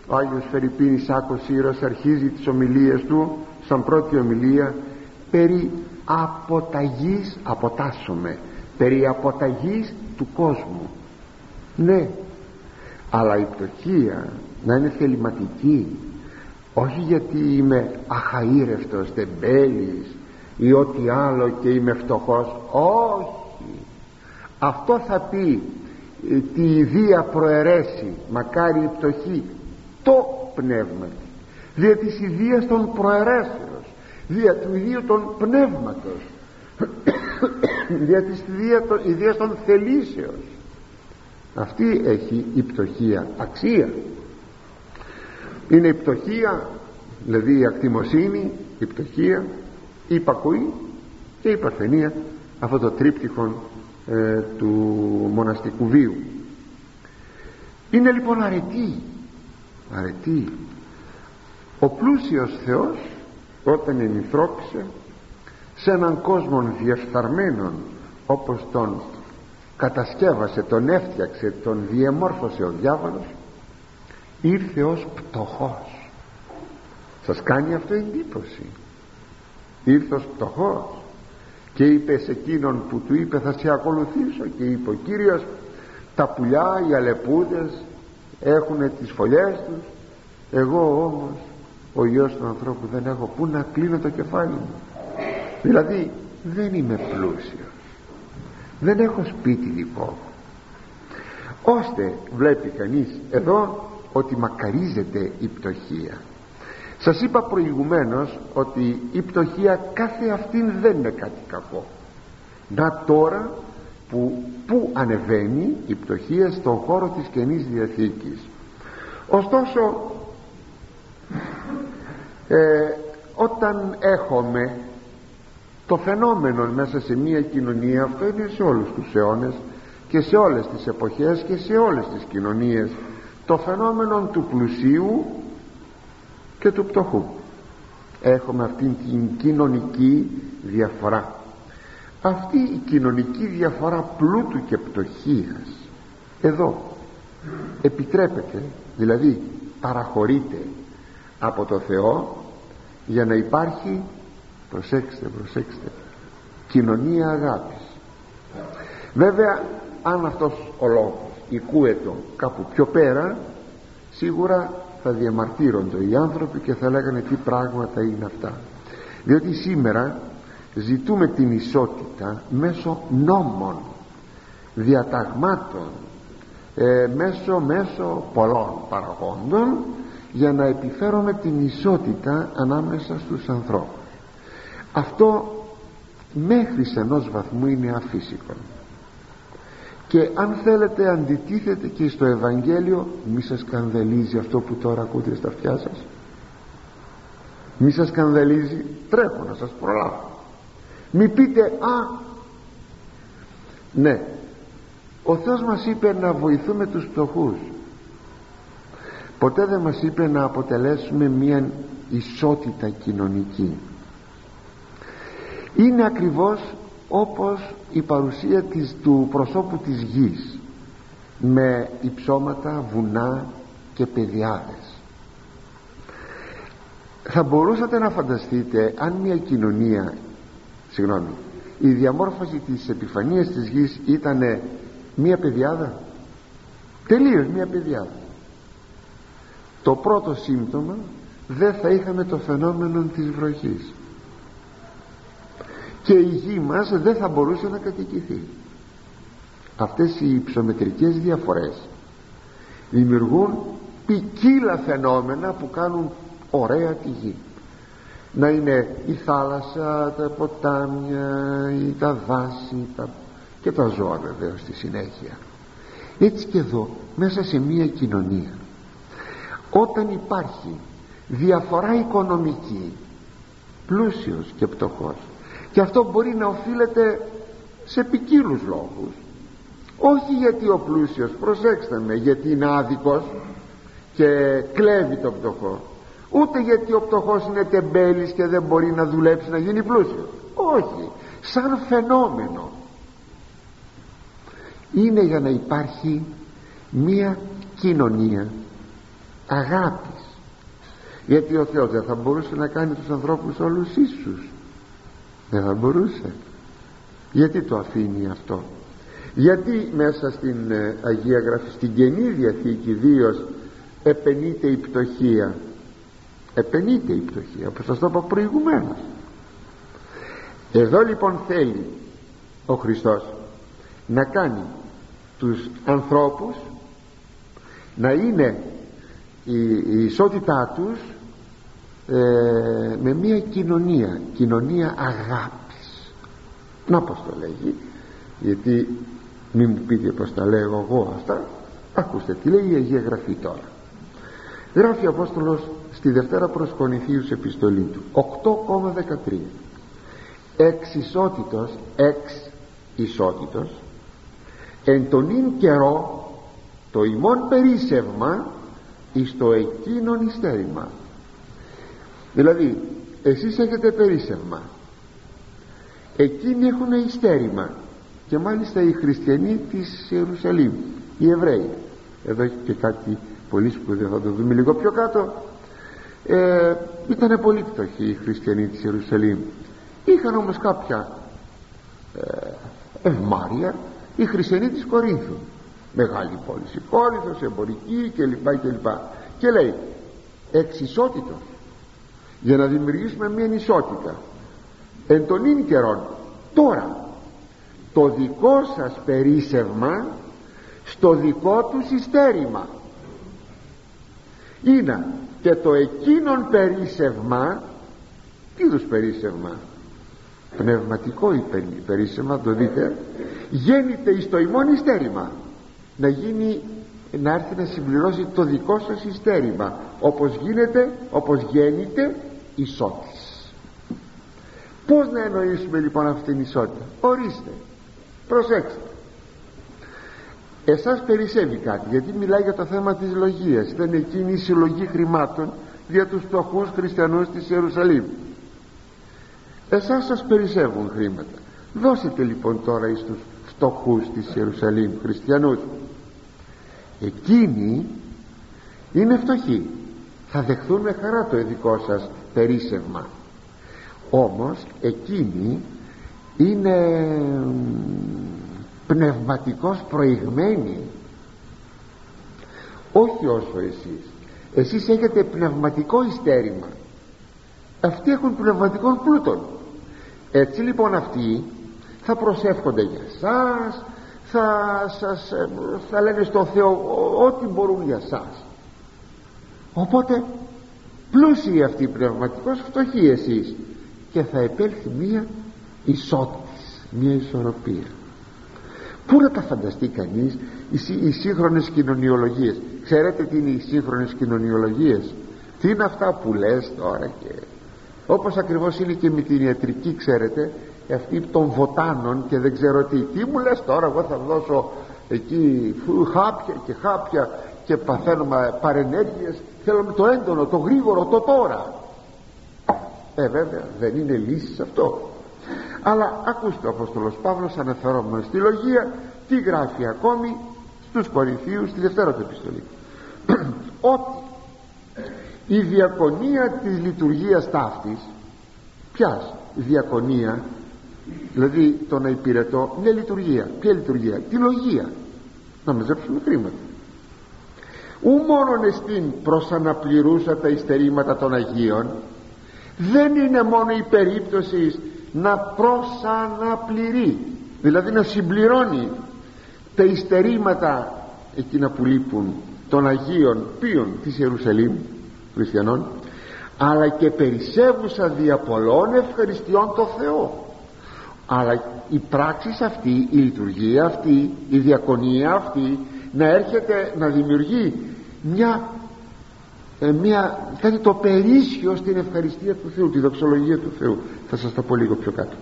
ο Άγιος Φερρυπίνης Άκος Σύρος αρχίζει τις ομιλίες του σαν πρώτη ομιλία περί αποταγής αποτάσσομαι περί αποταγής του κόσμου ναι αλλά η πτωχία να είναι θεληματική όχι γιατί είμαι αχαήρευτος τεμπέλης ή ό,τι άλλο και είμαι φτωχός. Όχι. Αυτό θα πει ε, τη ιδία προαιρέσει μακάρι η πτωχή το πνεύμα δια της ιδίας των προαιρέσεως δια του ιδίου των πνεύματος δια της ιδίας των θελήσεως. Αυτή έχει η πτωχία αξία. Είναι η πτωχία δηλαδή η ακτιμοσύνη η πτωχία η υπακοή και η παρθενία αυτό το τρίπτυχο ε, του μοναστικού βίου. Είναι λοιπόν αρετή αρετή. Ο πλούσιος Θεός όταν ενηθρώπησε σε έναν κόσμο διεφθαρμένον όπως τον κατασκεύασε, τον έφτιαξε, τον διεμόρφωσε ο διάβολος ήρθε ως πτωχός. Σας κάνει αυτό εντύπωση ήρθε ως πτωχός και είπε σε εκείνον που του είπε θα σε ακολουθήσω και είπε ο Κύριος τα πουλιά, οι αλεπούδες έχουν τις φωλιές τους. Εγώ όμως ο Υιός του ανθρώπου δεν έχω που να κλείνω το κεφάλι μου δηλαδή δεν είμαι πλούσιος. Δεν έχω σπίτι δικό ώστε βλέπει κανείς εδώ ότι μακαρίζεται η πτωχία σας είπα προηγουμένως ότι η πτωχία κάθε αυτήν δεν είναι κάτι κακό. Να τώρα που, που ανεβαίνει η πτωχία στον χώρο της Καινής Διαθήκης. Ωστόσο ε, όταν έχουμε το φαινόμενο μέσα σε μια κοινωνία αυτό είναι σε όλους τους αιώνες και σε όλες τις εποχές και σε όλες τις κοινωνίες το φαινόμενο του πλουσίου και του πτωχού. Έχουμε αυτήν την κοινωνική διαφορά. Αυτή η κοινωνική διαφορά πλούτου και πτωχίας εδώ επιτρέπεται δηλαδή παραχωρείται από το Θεό για να υπάρχει προσέξτε προσέξτε κοινωνία αγάπης. Βέβαια αν αυτός ο λόγος οικούετο κάπου πιο πέρα σίγουρα θα διαμαρτύρονται οι άνθρωποι και θα λέγανε τι πράγματα είναι αυτά. Διότι σήμερα ζητούμε την ισότητα μέσω νόμων διαταγμάτων ε, μέσω, μέσω πολλών παραγόντων για να επιφέρουμε την ισότητα ανάμεσα στους ανθρώπους. Αυτό μέχρι σε ενός βαθμού είναι αφύσικο και αν θέλετε αντιτίθεται και στο Ευαγγέλιο μη σας σκανδαλίζει αυτό που τώρα ακούτε στα αυτιά σας. Μη σας σκανδαλίζει τρέχω να σας προλάβω. Μη πείτε α ναι ο Θεός μας είπε να βοηθούμε τους φτωχούς. Ποτέ δεν μας είπε να αποτελέσουμε μια ισότητα κοινωνική. Είναι ακριβώς όπως η παρουσία της, του προσώπου της γης με υψώματα, βουνά και παιδιάδες θα μπορούσατε να φανταστείτε αν μια κοινωνία συγγνώμη η διαμόρφωση της επιφανίας της γης ήταν μια παιδιάδα τελείως μια παιδιάδα το πρώτο σύμπτωμα δεν θα είχαμε το φαινόμενο της βροχής και η γη μας δεν θα μπορούσε να κατοικηθεί. Αυτές οι υψομετρικές διαφορές δημιουργούν ποικίλα φαινόμενα που κάνουν ωραία τη γη. Να είναι η θάλασσα τα ποτάμια ή τα δάση τα... και τα ζώα βεβαίως στη συνέχεια. Έτσι και εδώ μέσα σε μία κοινωνία όταν υπάρχει διαφορά οικονομική πλούσιος και πτωχός και αυτό μπορεί να οφείλεται σε ποικίλους λόγους. Όχι γιατί ο πλούσιος προσέξτε με γιατί είναι άδικος και κλέβει τον πτωχό ούτε γιατί ο πτωχός είναι τεμπέλης και δεν μπορεί να δουλέψει να γίνει πλούσιος. Όχι σαν φαινόμενο. Είναι για να υπάρχει μία κοινωνία αγάπης. Γιατί ο Θεός δεν θα μπορούσε να κάνει τους ανθρώπους όλους ίσους δεν θα μπορούσε. Γιατί το αφήνει αυτό; Γιατί μέσα στην ε, Αγία Γραφή στην Καινή Διαθήκη ιδίως επενείται η πτωχία; Επενείται η πτωχία όπως σας το είπα προηγουμένως. Εδώ λοιπόν θέλει ο Χριστός να κάνει τους ανθρώπους να είναι η, η ισότητά τους ε, με μια κοινωνία κοινωνία αγάπης. Να πως το λέγει γιατί μην μου πείτε πως τα λέγω εγώ αυτά. Ακούστε τι λέει η Αγία Γραφή τώρα. Γράφει ο Απόστολος στη Δευτέρα προς Κονηθίους επιστολή του 8,13 εξ ισότητος εξ ισότητος εν τον ίν καιρό το ημών περίσευμα εις το εκείνον ιστέρημα δηλαδή εσείς έχετε περίσευμα εκείνοι έχουν ιστέρημα και μάλιστα οι χριστιανοί της Ιερουσαλήμ οι Εβραίοι. Εδώ έχει και κάτι πολύ σπουδαίο θα το δούμε λίγο πιο κάτω. Ε, ήταν πολύ φτωχοί οι χριστιανοί της Ιερουσαλήμ. Είχαν όμως κάποια ε, ευμάρια οι χριστιανοί της Κορίνθου. Μεγάλη πόλη η Κόρινθος, εμπορική κλπ κλπ. Και λέει εξισότητος για να δημιουργήσουμε μια ισότητα εν των ίν καιρών τώρα το δικό σας περίσευμα στο δικό τους συστέρημα είναι και το εκείνον περίσευμα τι είδους περίσευμα; Πνευματικό περίσευμα το δείτε γέννηται εις το ημών ιστέρημα να γίνει να έρθει να συμπληρώσει το δικό σας ιστέρημα όπως γίνεται όπως γέννηται ισότης πως να εννοήσουμε λοιπόν αυτήν την ισότητα; Ορίστε προσέξτε. Εσάς περισσεύει κάτι γιατί μιλάει για το θέμα της λογίας. Ήταν εκείνη η συλλογή χρημάτων για τους φτωχούς χριστιανούς της Ιερουσαλήμ. Εσάς σας περισσεύουν χρήματα. Δώσετε λοιπόν τώρα εις τους φτωχούς της Ιερουσαλήμ χριστιανούς. Εκείνοι είναι φτωχοί θα δεχθούν με χαρά το ειδικό σας περίσευμα. Όμως εκείνοι είναι πνευματικός προηγμένοι όχι όσο εσείς. Εσείς έχετε πνευματικό ιστέρημα αυτοί έχουν πνευματικό πλούτον. Έτσι λοιπόν αυτοί θα προσεύχονται για σας θα σας θα λένε στον Θεό ό,τι μπορούν για σας οπότε πλούσιοι αυτοί πνευματικός φτωχοί εσείς. Και θα επέλθει μία ισότης μία ισορροπία. Πού να τα φανταστεί κανείς οι, οι σύγχρονες κοινωνιολογίες. Ξέρετε τι είναι οι σύγχρονες κοινωνιολογίες; Τι είναι αυτά που λες τώρα και όπως ακριβώς είναι και με την ιατρική ξέρετε αυτή των βοτάνων και δεν ξέρω τι. Τι μου λες τώρα εγώ θα δώσω εκεί χάπια και χάπια και παθαίνουμε παρενέργειες θέλουμε το έντονο, το γρήγορο, το τώρα. Ε βέβαια δεν είναι λύσης αυτό. Αλλά ακούστε ο Απόστολος Παύλος αναφερόμενος στη λογία τι γράφει ακόμη στους Κορινθίους στη δευτέρα του επιστολή. Ότι η διακονία της λειτουργίας ταύτης ποιας διακονία δηλαδή το να υπηρετώ μια λειτουργία. Ποια λειτουργία, τη λογία. Να μαζέψουμε χρήματα ου μόνον εστίν προσαναπληρούσα τα υστερήματα των Αγίων δεν είναι μόνο η περίπτωση να προσαναπληρεί δηλαδή να συμπληρώνει τα υστερήματα εκείνα που λείπουν των Αγίων ποιων της Ιερουσαλήμ χριστιανών αλλά και περισσεύουσα δια πολλών ευχαριστειών το Θεό. Αλλά η πράξη αυτή η λειτουργία αυτή η διακονία αυτή να έρχεται να δημιουργεί μια, ε, μια κάτι το περίσσιο στην ευχαριστία του Θεού τη δοξολογία του Θεού. Θα σας τα πω λίγο πιο κάτω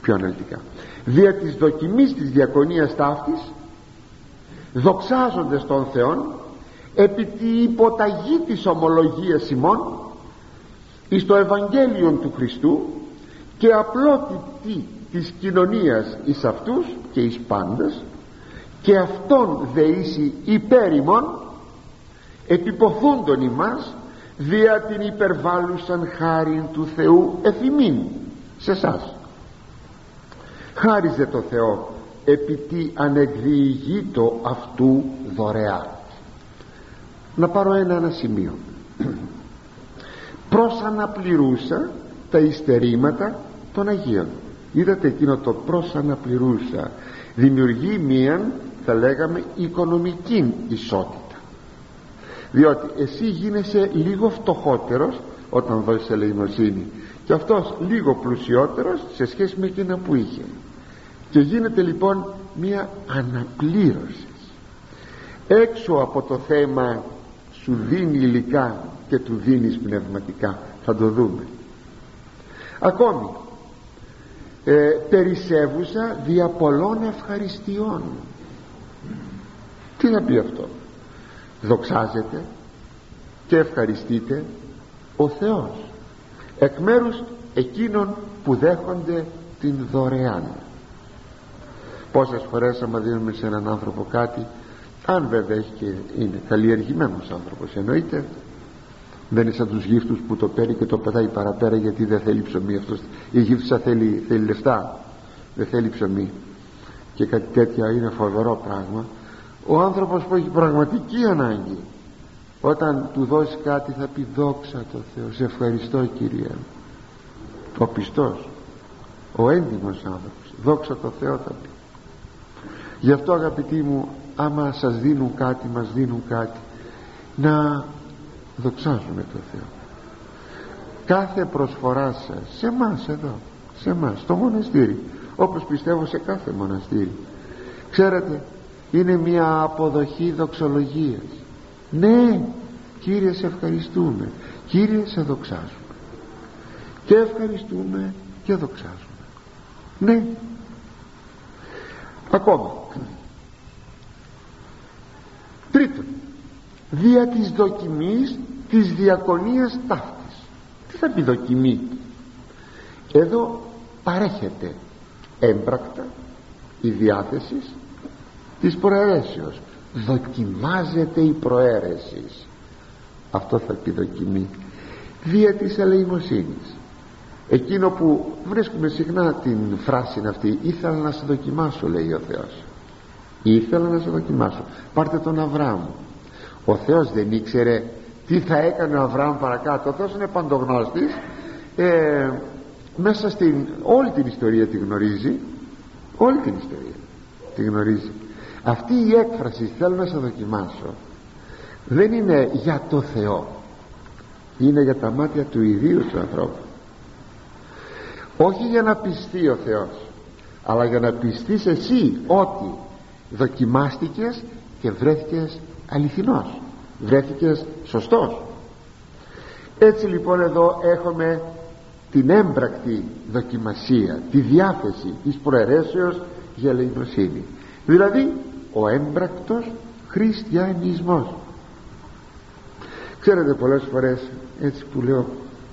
πιο αναλυτικά. Δια της δοκιμής της διακονίας ταύτης δοξάζονται τον Θεό επί τη υποταγή της ομολογίας ημών εις το Ευαγγέλιο του Χριστού και απλότητη της κοινωνίας εις αυτούς και εις πάντες και αυτόν δεήσει υπέρημον επιποθούντον ημάς δια την υπερβάλλουσαν χάριν του Θεού εφημίν σε εσάς. Χάριζε το Θεό επί τι ανεκδιηγήτο αυτού δωρεά να πάρω ένα, ένα σημείο. Προς αναπληρούσα τα υστερήματα των Αγίων. Είδατε εκείνο το προς αναπληρούσα δημιουργεί μία θα λέγαμε οικονομική ισότητα διότι εσύ γίνεσαι λίγο φτωχότερος όταν δώσεις ελεημοσύνη. Και αυτός λίγο πλουσιότερος σε σχέση με εκείνα που είχε. Και γίνεται λοιπόν μία αναπλήρωση. Έξω από το θέμα σου δίνει υλικά και του δίνεις πνευματικά. Θα το δούμε. Ακόμη. Ε, περισσεύουσα δια πολλών ευχαριστειών. Τι να πει αυτό; Δοξάζεται και ευχαριστείται ο Θεός εκ μέρους εκείνων που δέχονται την δωρεάν. Πόσες φορές άμα δίνουμε σε έναν άνθρωπο κάτι αν βέβαια έχει και είναι καλλιεργημένος άνθρωπος εννοείται δεν είναι σαν τους γύφτους που το παίρνει και το πετάει παραπέρα γιατί δεν θέλει ψωμί αυτός. Η γύφτουσα θέλει, θέλει λεφτά δεν θέλει ψωμί. Και κάτι τέτοια είναι φοβερό πράγμα ο άνθρωπος που έχει πραγματική ανάγκη όταν του δώσει κάτι θα πει δόξα το Θεό σε ευχαριστώ Κύριε ο πιστός ο έντιμος άνθρωπος δόξα το Θεό θα πει. Γι' αυτό αγαπητοί μου άμα σας δίνουν κάτι μας δίνουν κάτι να δοξάζουμε το Θεό. Κάθε προσφορά σας σε εμά εδώ σε εμά στο μοναστήρι όπως πιστεύω σε κάθε μοναστήρι. Ξέρετε είναι μια αποδοχή δοξολογίας. Ναι Κύριε σε ευχαριστούμε. Κύριε σε δοξάζουμε. Και ευχαριστούμε και δοξάζουμε. Ναι. Ακόμα. Τρίτον. Δια της δοκιμής της διακονίας ταύτης. Τι θα πει δοκιμή; Εδώ παρέχεται έμπρακτα η διάθεση της προαιρέσεως. Δοκιμάζεται η προαίρεσης. Αυτό θα πει δοκιμή δια της ελεημοσύνης. Εκείνο που βρίσκουμε συχνά την φράση αυτή. Ήθελα να σε δοκιμάσω λέει ο Θεός. Ήθελα να σε δοκιμάσω. Πάρτε τον Αβραάμ ο Θεός δεν ήξερε τι θα έκανε ο Αβραάμ παρακάτω. Ο Θεός είναι παντογνώστης. Ε, μέσα στην όλη την ιστορία τη γνωρίζει. Όλη την ιστορία τη γνωρίζει αυτή η έκφραση θέλω να σε δοκιμάσω. Δεν είναι για το Θεό είναι για τα μάτια του ιδίου του ανθρώπου. Όχι για να πιστεί ο Θεός αλλά για να πιστείς εσύ ότι δοκιμάστηκες και βρέθηκες αληθινός βρέθηκες σωστός. Έτσι λοιπόν εδώ έχουμε την έμπρακτη δοκιμασία τη διάθεση της προαιρέσεως για ελεημοσύνη. Δηλαδή ο έμπρακτος χριστιανισμός. Ξέρετε πολλές φορές έτσι που λέω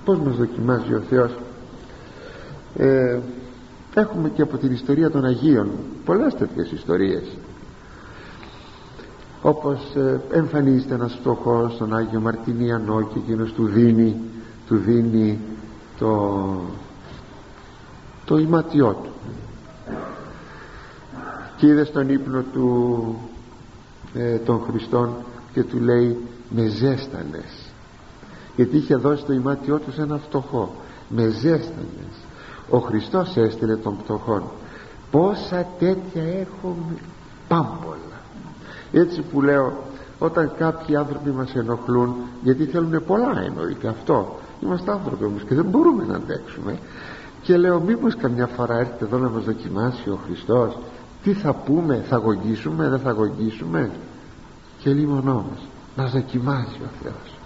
πως μας δοκιμάζει ο Θεός ε, έχουμε και από την ιστορία των Αγίων πολλές τέτοιες ιστορίες. Όπως ε, εμφανίζεται ένας φτωχός στον Άγιο Μαρτινιανό και εκείνος του δίνει του δίνει το το ημάτιό του και είδε στον ύπνο του ε, των Χριστών και του λέει με ζέστανες γιατί είχε δώσει το ημάτιό τους σε ένα φτωχό. Με ζέστανες ο Χριστός έστειλε των φτωχών πόσα τέτοια έχουμε πάμπολα έτσι που λέω όταν κάποιοι άνθρωποι μας ενοχλούν γιατί θέλουν πολλά εννοείται αυτό είμαστε άνθρωποι όμως και δεν μπορούμε να αντέξουμε. Και λέω μήπως καμιά φορά έρθει εδώ να μας δοκιμάσει ο Χριστός τι θα πούμε θα αγωγήσουμε δεν θα αγωγήσουμε και λίμωνό μας μας δοκιμάζει ο Θεός.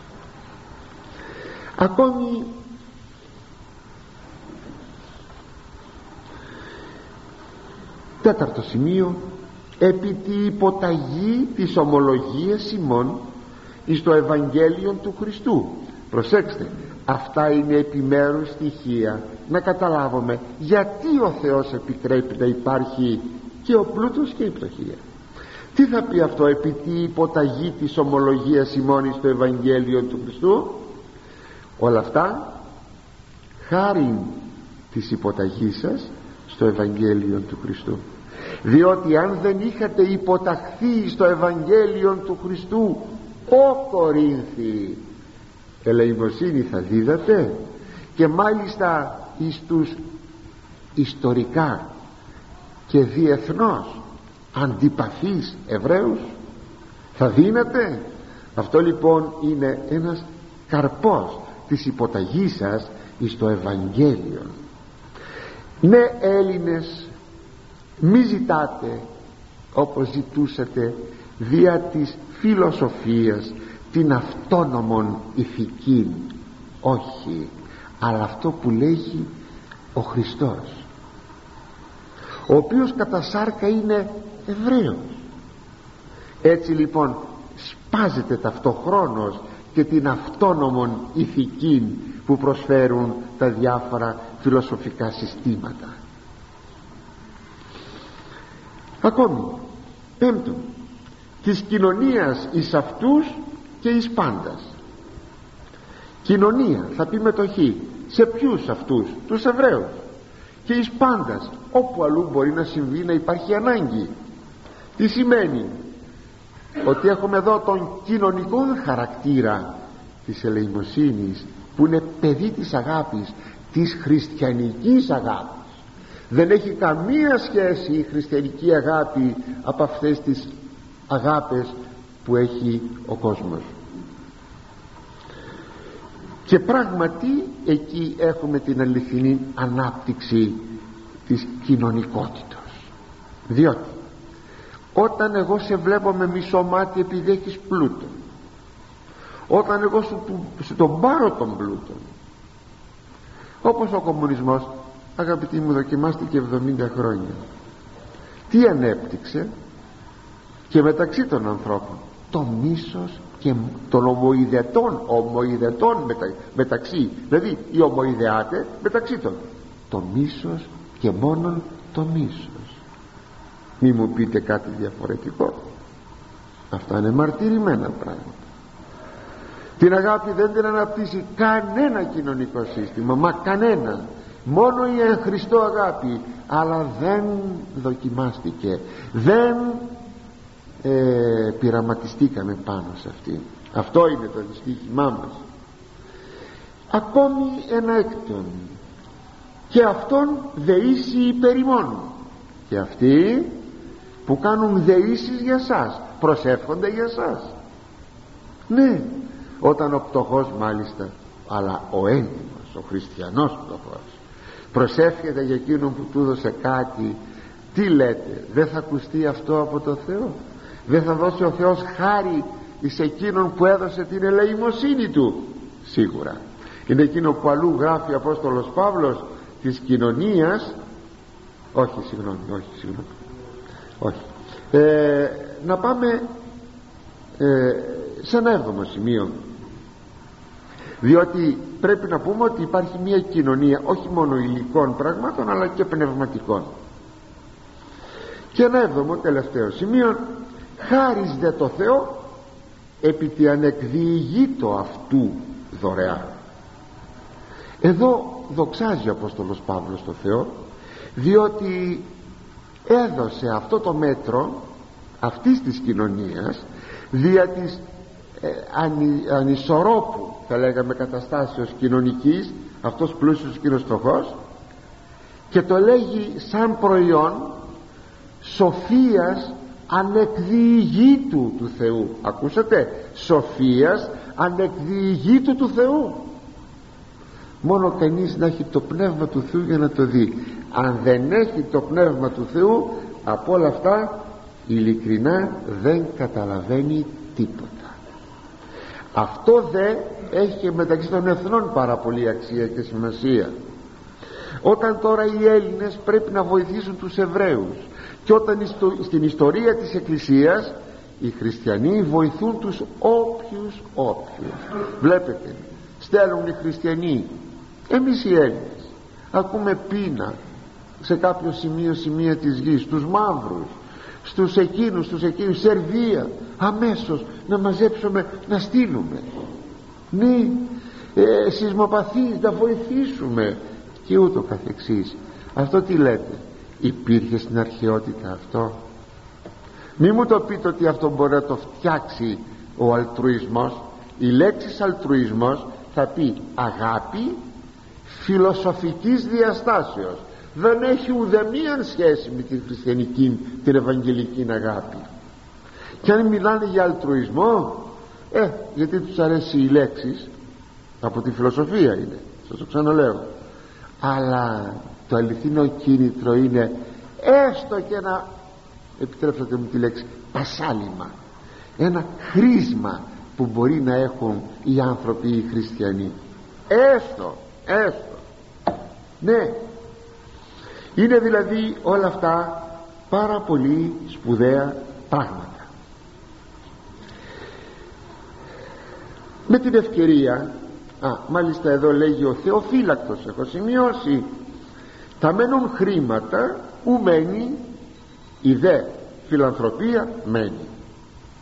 Ακόμη τέταρτο σημείο επί τη υποταγή της ομολογίας ημών εις το Ευαγγέλιο του Χριστού προσέξτε αυτά είναι επιμέρους στοιχεία να καταλάβουμε γιατί ο Θεός επιτρέπει να υπάρχει και ο πλούτος και η πτωχία. Τι θα πει αυτό επί τη υποταγή της ομολογίας ημών στο Ευαγγέλιο του Χριστού όλα αυτά χάρη της υποταγής σας στο Ευαγγέλιο του Χριστού. Διότι αν δεν είχατε υποταχθεί στο Ευαγγέλιο του Χριστού ο Κορίνθι ελεημοσύνη θα δίδατε. Και μάλιστα εις τους ιστορικά και διεθνώς αντιπαθείς Εβραίους θα δίνατε αυτό λοιπόν είναι ένας καρπός της υποταγής σας εις το Ευαγγέλιο. Ναι Έλληνες μη ζητάτε όπως ζητούσατε δια της φιλοσοφίας την αυτόνομον ηθική όχι αλλά αυτό που λέγει ο Χριστός ο οποίος κατά σάρκα είναι Εβραίος. Έτσι λοιπόν σπάζεται ταυτοχρόνως και την αυτόνομον ηθική που προσφέρουν τα διάφορα φιλοσοφικά συστήματα. Ακόμη πέμπτον της κοινωνίας εις αυτούς και εις πάντας. Κοινωνία θα πει μετοχή σε ποιους αυτούς τους Εβραίους και εις πάντας όπου αλλού μπορεί να συμβεί να υπάρχει ανάγκη. Τι σημαίνει; Ότι έχουμε εδώ τον κοινωνικό χαρακτήρα της ελεημοσύνης που είναι παιδί της αγάπης της χριστιανικής αγάπης. Δεν έχει καμία σχέση η χριστιανική αγάπη από αυτές τις αγάπες που έχει ο κόσμος και πράγματι εκεί έχουμε την αληθινή ανάπτυξη της κοινωνικότητας. Διότι όταν εγώ σε βλέπω με μισό μάτι επειδή έχεις πλούτο όταν εγώ σου, σου τον πάρω τον πλούτο όπως ο κομμουνισμός αγαπητοί μου δοκιμάστηκε 70 χρόνια. Τι ανέπτυξε; Και μεταξύ των ανθρώπων το μίσος και των ομοειδετών ομοειδετών μετα, μεταξύ δηλαδή οι ομοειδεάτες μεταξύ των. Το μίσος και μόνον το μίσος. Μη μου πείτε κάτι διαφορετικό. Αυτά είναι μαρτυρημένα πράγματα. Την αγάπη δεν την αναπτύσσει κανένα κοινωνικό σύστημα μα κανένα. Μόνο η εν Χριστώ αγάπη. Αλλά δεν δοκιμάστηκε. Δεν ε, πειραματιστήκαμε πάνω σε αυτή. Αυτό είναι το δυστύχημά μας. Ακόμη ένα έκτον. Και αυτόν δεήσει υπερημών και αυτοί που κάνουν δεήσεις για σας προσεύχονται για σας. Ναι όταν ο πτωχός μάλιστα αλλά ο έντιμος ο χριστιανός πτωχός προσεύχεται για εκείνον που του έδωσε κάτι τι λέτε δεν θα ακουστεί αυτό από το Θεό; Δεν θα δώσει ο Θεός χάρη εις εκείνον που έδωσε την ελεημοσύνη του. Σίγουρα. Είναι εκείνο που αλλού γράφει ο Απόστολος Παύλος της κοινωνίας. Όχι συγγνώμη όχι συγγνώμη. Όχι. Ε, να πάμε ε, σε ένα έβδομο σημείο. Διότι πρέπει να πούμε ότι υπάρχει μια κοινωνία όχι μόνο υλικών πραγμάτων αλλά και πνευματικών. Και ένα έβδομο τελευταίο σημείο χάρις δε το Θεό επί τη ανεκδιηγήτω αυτού δωρεά. Εδώ δοξάζει ο Απόστολος Παύλος το Θεό διότι έδωσε αυτό το μέτρο αυτής της κοινωνίας δια της ε, ανισορρόπου θα λέγαμε καταστάσεως κοινωνικής αυτός πλούσιος εκείνος φτωχός και το λέγει σαν προϊόν σοφίας ανεκδιηγήτου του Θεού. Ακούσατε; Σοφίας ανεκδιηγήτου του Θεού. Μόνο κανείς να έχει το πνεύμα του Θεού για να το δει. Αν δεν έχει το πνεύμα του Θεού από όλα αυτά ειλικρινά δεν καταλαβαίνει τίποτα. Αυτό δε έχει και μεταξύ των εθνών πάρα πολύ αξία και σημασία. Όταν τώρα οι Έλληνες πρέπει να βοηθήσουν τους Εβραίους και όταν στην ιστορία της Εκκλησίας οι χριστιανοί βοηθούν τους όποιους όποιους. Βλέπετε στέλνουν οι χριστιανοί. Εμείς οι Έλληνες. Ακούμε πείνα σε κάποιο σημείο σημεία της γης τους μαύρους στους εκείνους, στους εκείνους. Σερβία αμέσως να μαζέψουμε να στείλουμε. Ναι ε, σεισμοπαθείς να βοηθήσουμε. Και ούτω καθεξής. Αυτό τι λέτε υπήρχε στην αρχαιότητα αυτό. Μη μου το πείτε ότι αυτό μπορεί να το φτιάξει ο αλτρουισμός. Η λέξη αλτρουισμός θα πει αγάπη φιλοσοφικής διαστάσεως. Δεν έχει ουδεμία σχέση με την χριστιανική την ευαγγελική αγάπη. Και αν μιλάνε για αλτρουισμό ε γιατί τους αρέσει οι λέξεις από τη φιλοσοφία είναι σας το ξαναλέω. Αλλά το αληθινό κίνητρο είναι έστω και ένα επιτρέψτε μου τη λέξη πασάλιμα. Ένα χρήσμα που μπορεί να έχουν οι άνθρωποι οι χριστιανοί. Έστω έστω. Ναι. Είναι δηλαδή όλα αυτά πάρα πολύ σπουδαία πράγματα. Με την ευκαιρία α, μάλιστα εδώ λέγει ο Θεοφύλακτος έχω σημειώσει τα μένουν χρήματα ου μένει η δε φιλανθρωπία μένει.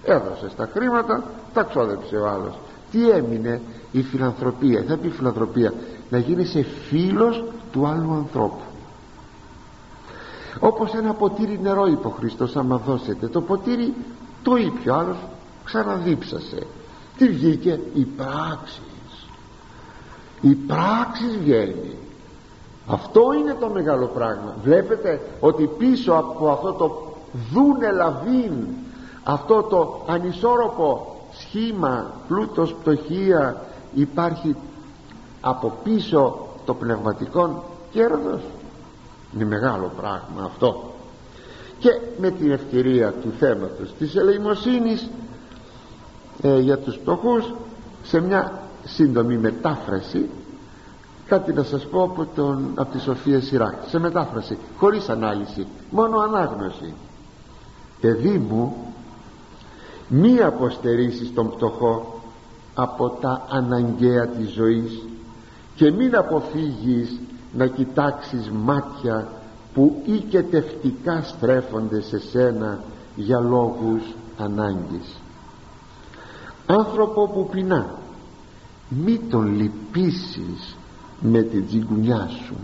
Έδωσε τα χρήματα τα ξόδεψε ο άλλος. Τι έμεινε η φιλανθρωπία θα πει φιλανθρωπία να γίνεσαι φίλος του άλλου ανθρώπου. Όπως ένα ποτήρι νερό είπε ο Χριστός άμα δώσετε το ποτήρι το είπε ο άλλος ξαναδίψασε τι βγήκε; Οι πράξεις. Οι πράξεις βγαίνει αυτό είναι το μεγάλο πράγμα. Βλέπετε ότι πίσω από αυτό το δούνε λαβίν αυτό το ανισόρροπο σχήμα πλούτος πτωχία υπάρχει από πίσω το πνευματικό κέρδος. Είναι μεγάλο πράγμα αυτό. Και με την ευκαιρία του θέματος της ελεημοσύνης ε, για τους πτωχούς σε μια σύντομη μετάφραση κάτι να σας πω από, τον, από τη Σοφία Σιράκ σε μετάφραση χωρίς ανάλυση μόνο ανάγνωση. Παιδί μου μη αποστερήσεις τον πτωχό από τα αναγκαία της ζωής και μην αποφύγεις να κοιτάξεις μάτια που οικετευτικά στρέφονται σε σένα για λόγους ανάγκης. Άνθρωπο που πεινά μη τον λυπήσεις με την τσιγκουνιά σου.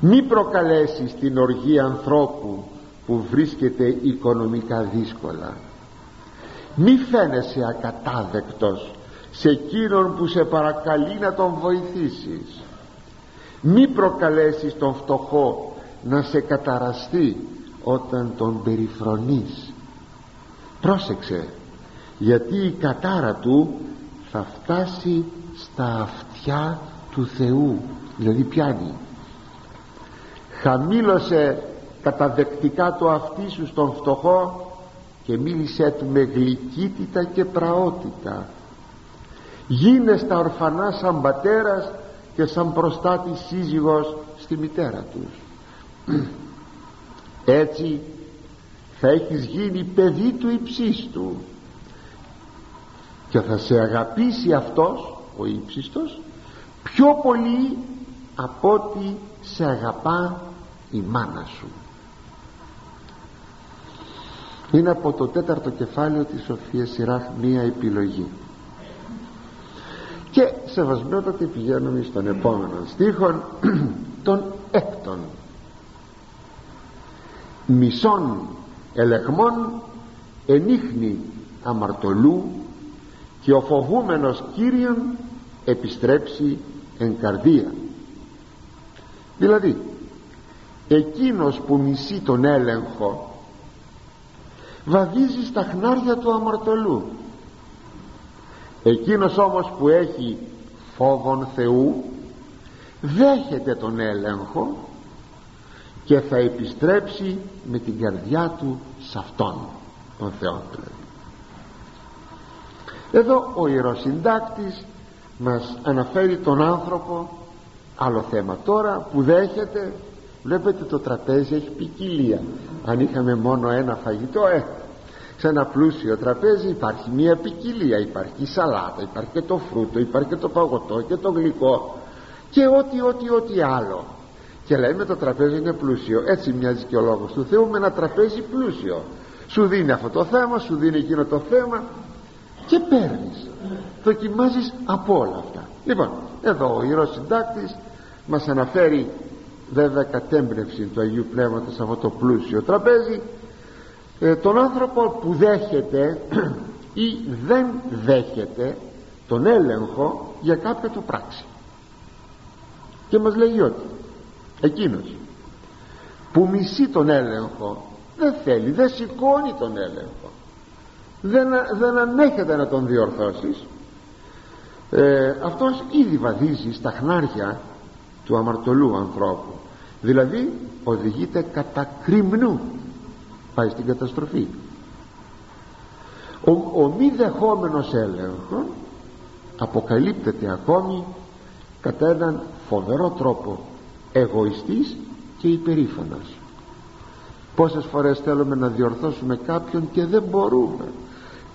Μη προκαλέσεις την οργή ανθρώπου που βρίσκεται οικονομικά δύσκολα. Μη φαίνεσαι ακατάδεκτος σε εκείνον που σε παρακαλεί να τον βοηθήσεις. Μη προκαλέσεις τον φτωχό να σε καταραστεί όταν τον περιφρονείς. Πρόσεξε γιατί η κατάρα του θα φτάσει στα αυτιά του Θεού δηλαδή πιάνει. Χαμήλωσε καταδεκτικά το αυτί σου στον φτωχό και μίλησέ του με γλυκύτητα και πραότητα. Γίνε στα ορφανά σαν πατέρας και σαν προστάτη σύζυγος στη μητέρα τους. Έτσι θα έχεις γίνει παιδί του υψίστου και θα σε αγαπήσει αυτός ο ύψιστος πιο πολύ από ότι σε αγαπά η μάνα σου. Είναι από το τέταρτο κεφάλαιο της Σοφίας Σιράχ μία επιλογή. Και σεβασμιότατη πηγαίνουμε στον επόμενο στίχο των έκτων μισών ελεγμών ενίχνη αμαρτωλού και ο φοβούμενος Κύριον επιστρέψει εν καρδία δηλαδή εκείνος που μισεί τον έλεγχο βαδίζει στα χνάρια του αμαρτωλού εκείνος όμως που έχει φόβων Θεού δέχεται τον έλεγχο και θα επιστρέψει με την καρδιά του σε Αυτόν τον Θεό δηλαδή. εδώ ο ιεροσυντάκτης μας αναφέρει τον άνθρωπο άλλο θέμα. Τώρα που δέχεται βλέπετε το τραπέζι έχει ποικιλία. Αν είχαμε μόνο ένα φαγητό ε, σε ένα πλούσιο τραπέζι υπάρχει μια ποικιλία. Υπάρχει η σαλάτα, υπάρχει και το φρούτο υπάρχει και το παγωτό και το γλυκό. Και ό,τι ό,τι ό,τι άλλο. Και λέμε το τραπέζι είναι πλούσιο. Έτσι μοιάζει και ο λόγος του Θεού με ένα τραπέζι πλούσιο. Σου δίνει αυτό το θέμα σου δίνει εκείνο το θέμα και παίρνεις δοκιμάζεις από όλα αυτά. Λοιπόν εδώ ο Ιερός Συντάκτης μας αναφέρει βέβαια κατέμπνευση του Αγίου Πνεύματος αυτό το πλούσιο τραπέζι. Ε, τον άνθρωπο που δέχεται ή δεν δέχεται τον έλεγχο για κάποια του πράξη. Και μας λέει ότι εκείνος που μισεί τον έλεγχο δεν θέλει, δεν σηκώνει τον έλεγχο δεν, δεν ανέχεται να τον διορθώσεις. Ε, αυτός ήδη βαδίζει στα χνάρια του αμαρτωλού ανθρώπου. Δηλαδή οδηγείται κατά κρυμνού. Πάει στην καταστροφή. Ο, ο μη δεχόμενος έλεγχος αποκαλύπτεται ακόμη κατά έναν φοβερό τρόπο εγωιστής και υπερήφανος πόσες φορές θέλουμε να διορθώσουμε κάποιον και δεν μπορούμε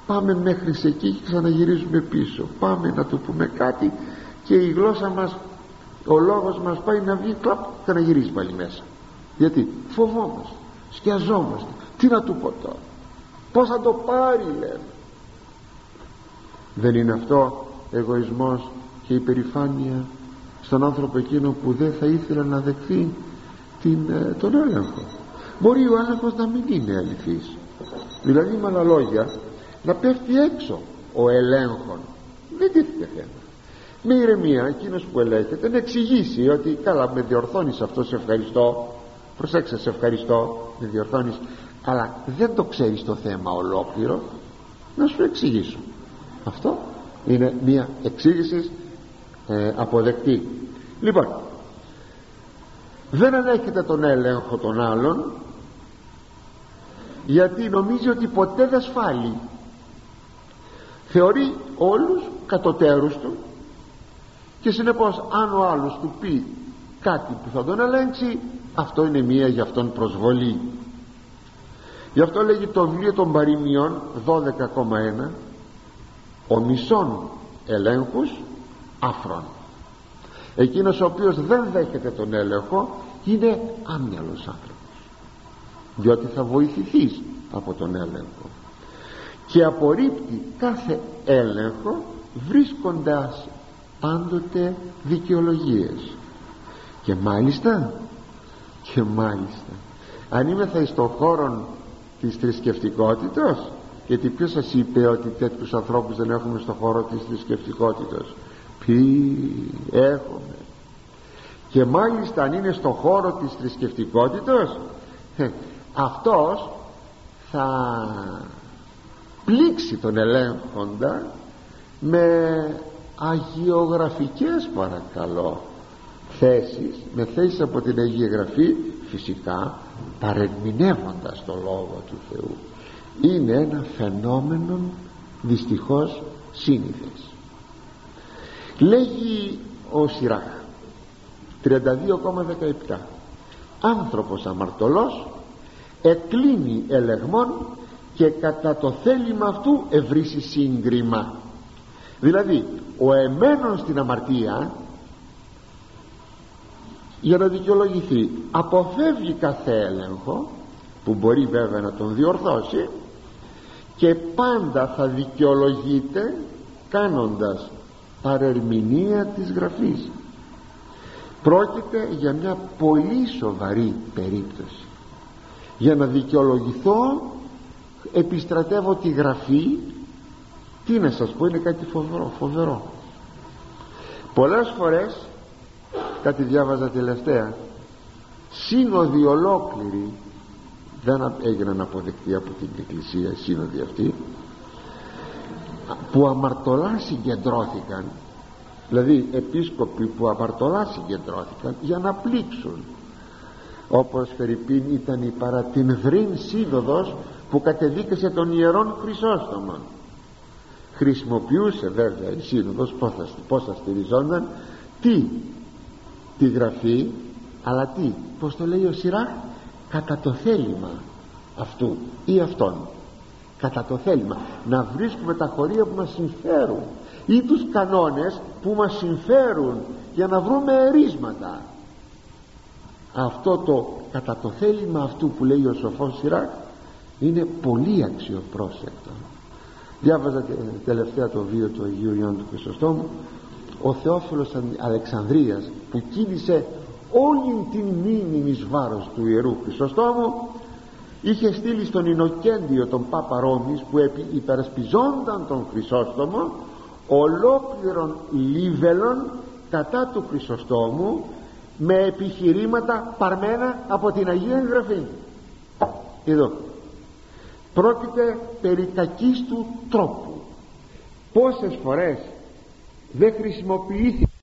πάμε μέχρι σε εκεί και ξαναγυρίζουμε πίσω. Πάμε να του πούμε κάτι και η γλώσσα μας ο λόγος μας πάει να βγει κλαπ και να γυρίζει πάλι μέσα. Γιατί φοβόμαστε σκιαζόμαστε. Τι να του πω τώρα; Πως θα το πάρει λέμε. Δεν είναι αυτό εγωισμός και υπερηφάνεια στον άνθρωπο εκείνο που δεν θα ήθελε να δεχθεί την, ε, τον έλεγχο. Μπορεί ο έλεγχος να μην είναι αληθής. Δηλαδή με άλλα λόγια να πέφτει έξω ο ελέγχων. Δεν τίθεται θέμα. Με ηρεμία εκείνος που ελέγχεται να εξηγήσει ότι καλά με διορθώνεις αυτό σε ευχαριστώ. Προσέξτε σε ευχαριστώ με διορθώνεις αλλά δεν το ξέρεις το θέμα ολόκληρο. Να σου εξηγήσω. Αυτό είναι μια εξήγηση ε, αποδεκτή. Λοιπόν δεν ανέχεται τον έλεγχο των άλλων γιατί νομίζει ότι ποτέ δεν σφάλει θεωρεί όλους κατωτέρους του. Και συνεπώς αν ο άλλος του πει κάτι που θα τον ελέγξει αυτό είναι μία για αυτόν προσβολή. Γι' αυτό λέγει το βιβλίο των παροιμιών 12,1 ο μισόν ελέγχους άφρον. Εκείνος ο οποίος δεν δέχεται τον έλεγχο είναι άμυαλος άνθρωπος διότι θα βοηθηθείς από τον έλεγχο και απορρίπτει κάθε έλεγχο βρίσκοντας πάντοτε δικαιολογίες. Και μάλιστα και μάλιστα αν είμαι θα στον χώρο της θρησκευτικότητας γιατί ποιος σας είπε ότι τέτοιους ανθρώπους δεν έχουμε στον χώρο της θρησκευτικότητας ποιοι έχουμε; Και μάλιστα αν είναι στον χώρο της θρησκευτικότητας αυτός θα πλήξει τον ελέγχοντα με αγιογραφικές παρακαλώ θέσεις με θέσεις από την Αγία Γραφή φυσικά παρεμηνεύοντας το Λόγο του Θεού. Είναι ένα φαινόμενο δυστυχώς σύνηθες. Λέγει ο Σιράχ 32,17 άνθρωπος αμαρτωλός εκλίνει ελεγμόν και κατά το θέλημα αυτού ευρύσει σύγκριμα. Δηλαδή ο εμένος στην αμαρτία για να δικαιολογηθεί αποφεύγει κάθε έλεγχο που μπορεί βέβαια να τον διορθώσει και πάντα θα δικαιολογείται κάνοντας παρερμηνία της γραφής. Πρόκειται για μια πολύ σοβαρή περίπτωση. Για να δικαιολογηθώ επιστρατεύω τη γραφή τι να σας πω είναι κάτι φοβερό, φοβερό. πολλές φορές κάτι διάβαζα τελευταία σύνοδοι ολόκληροι δεν έγιναν αποδεκτοί από την εκκλησία σύνοδοι αυτοί που αμαρτωλά συγκεντρώθηκαν δηλαδή επίσκοποι που απαρτολά συγκεντρώθηκαν για να πλήξουν όπως Φερρυπίν ήταν η παρά την Βρύν σύνοδος που κατεδίκασε τον Ιερόν Χρυσόστομον. Χρησιμοποιούσε βέβαια η σύνοδος πως θα, πώς θα στηριζόνταν τι τη γραφή αλλά τι πως το λέει ο Σιράχ κατά το θέλημα αυτού ή αυτών. Κατά το θέλημα. Να βρίσκουμε τα χωρία που μας συμφέρουν ή τους κανόνες που μας συμφέρουν για να βρούμε ερίσματα. Αυτό το κατά το θέλημα αυτού που λέει ο σοφός Σιράκ είναι πολύ αξιοπρόσεκτο. Διάβαζα τελευταία το βίο του Αγίου Ιωάννου του Χρυσοστόμου. Ο Θεόφιλος Αλεξανδρίας που κίνησε όλη την μνήμη εις βάρος του Ιερού Χρυσοστόμου είχε στείλει στον Ινοκέντιο τον Πάπα Ρώμης που υπερασπιζόνταν τον Χρυσόστομο ολόκληρον λίβελον κατά του Χρυσοστόμου με επιχειρήματα παρμένα από την Αγία Γραφή εδώ πρόκειται περί κακής του τρόπου. Πόσες φορές δεν χρησιμοποιήθηκε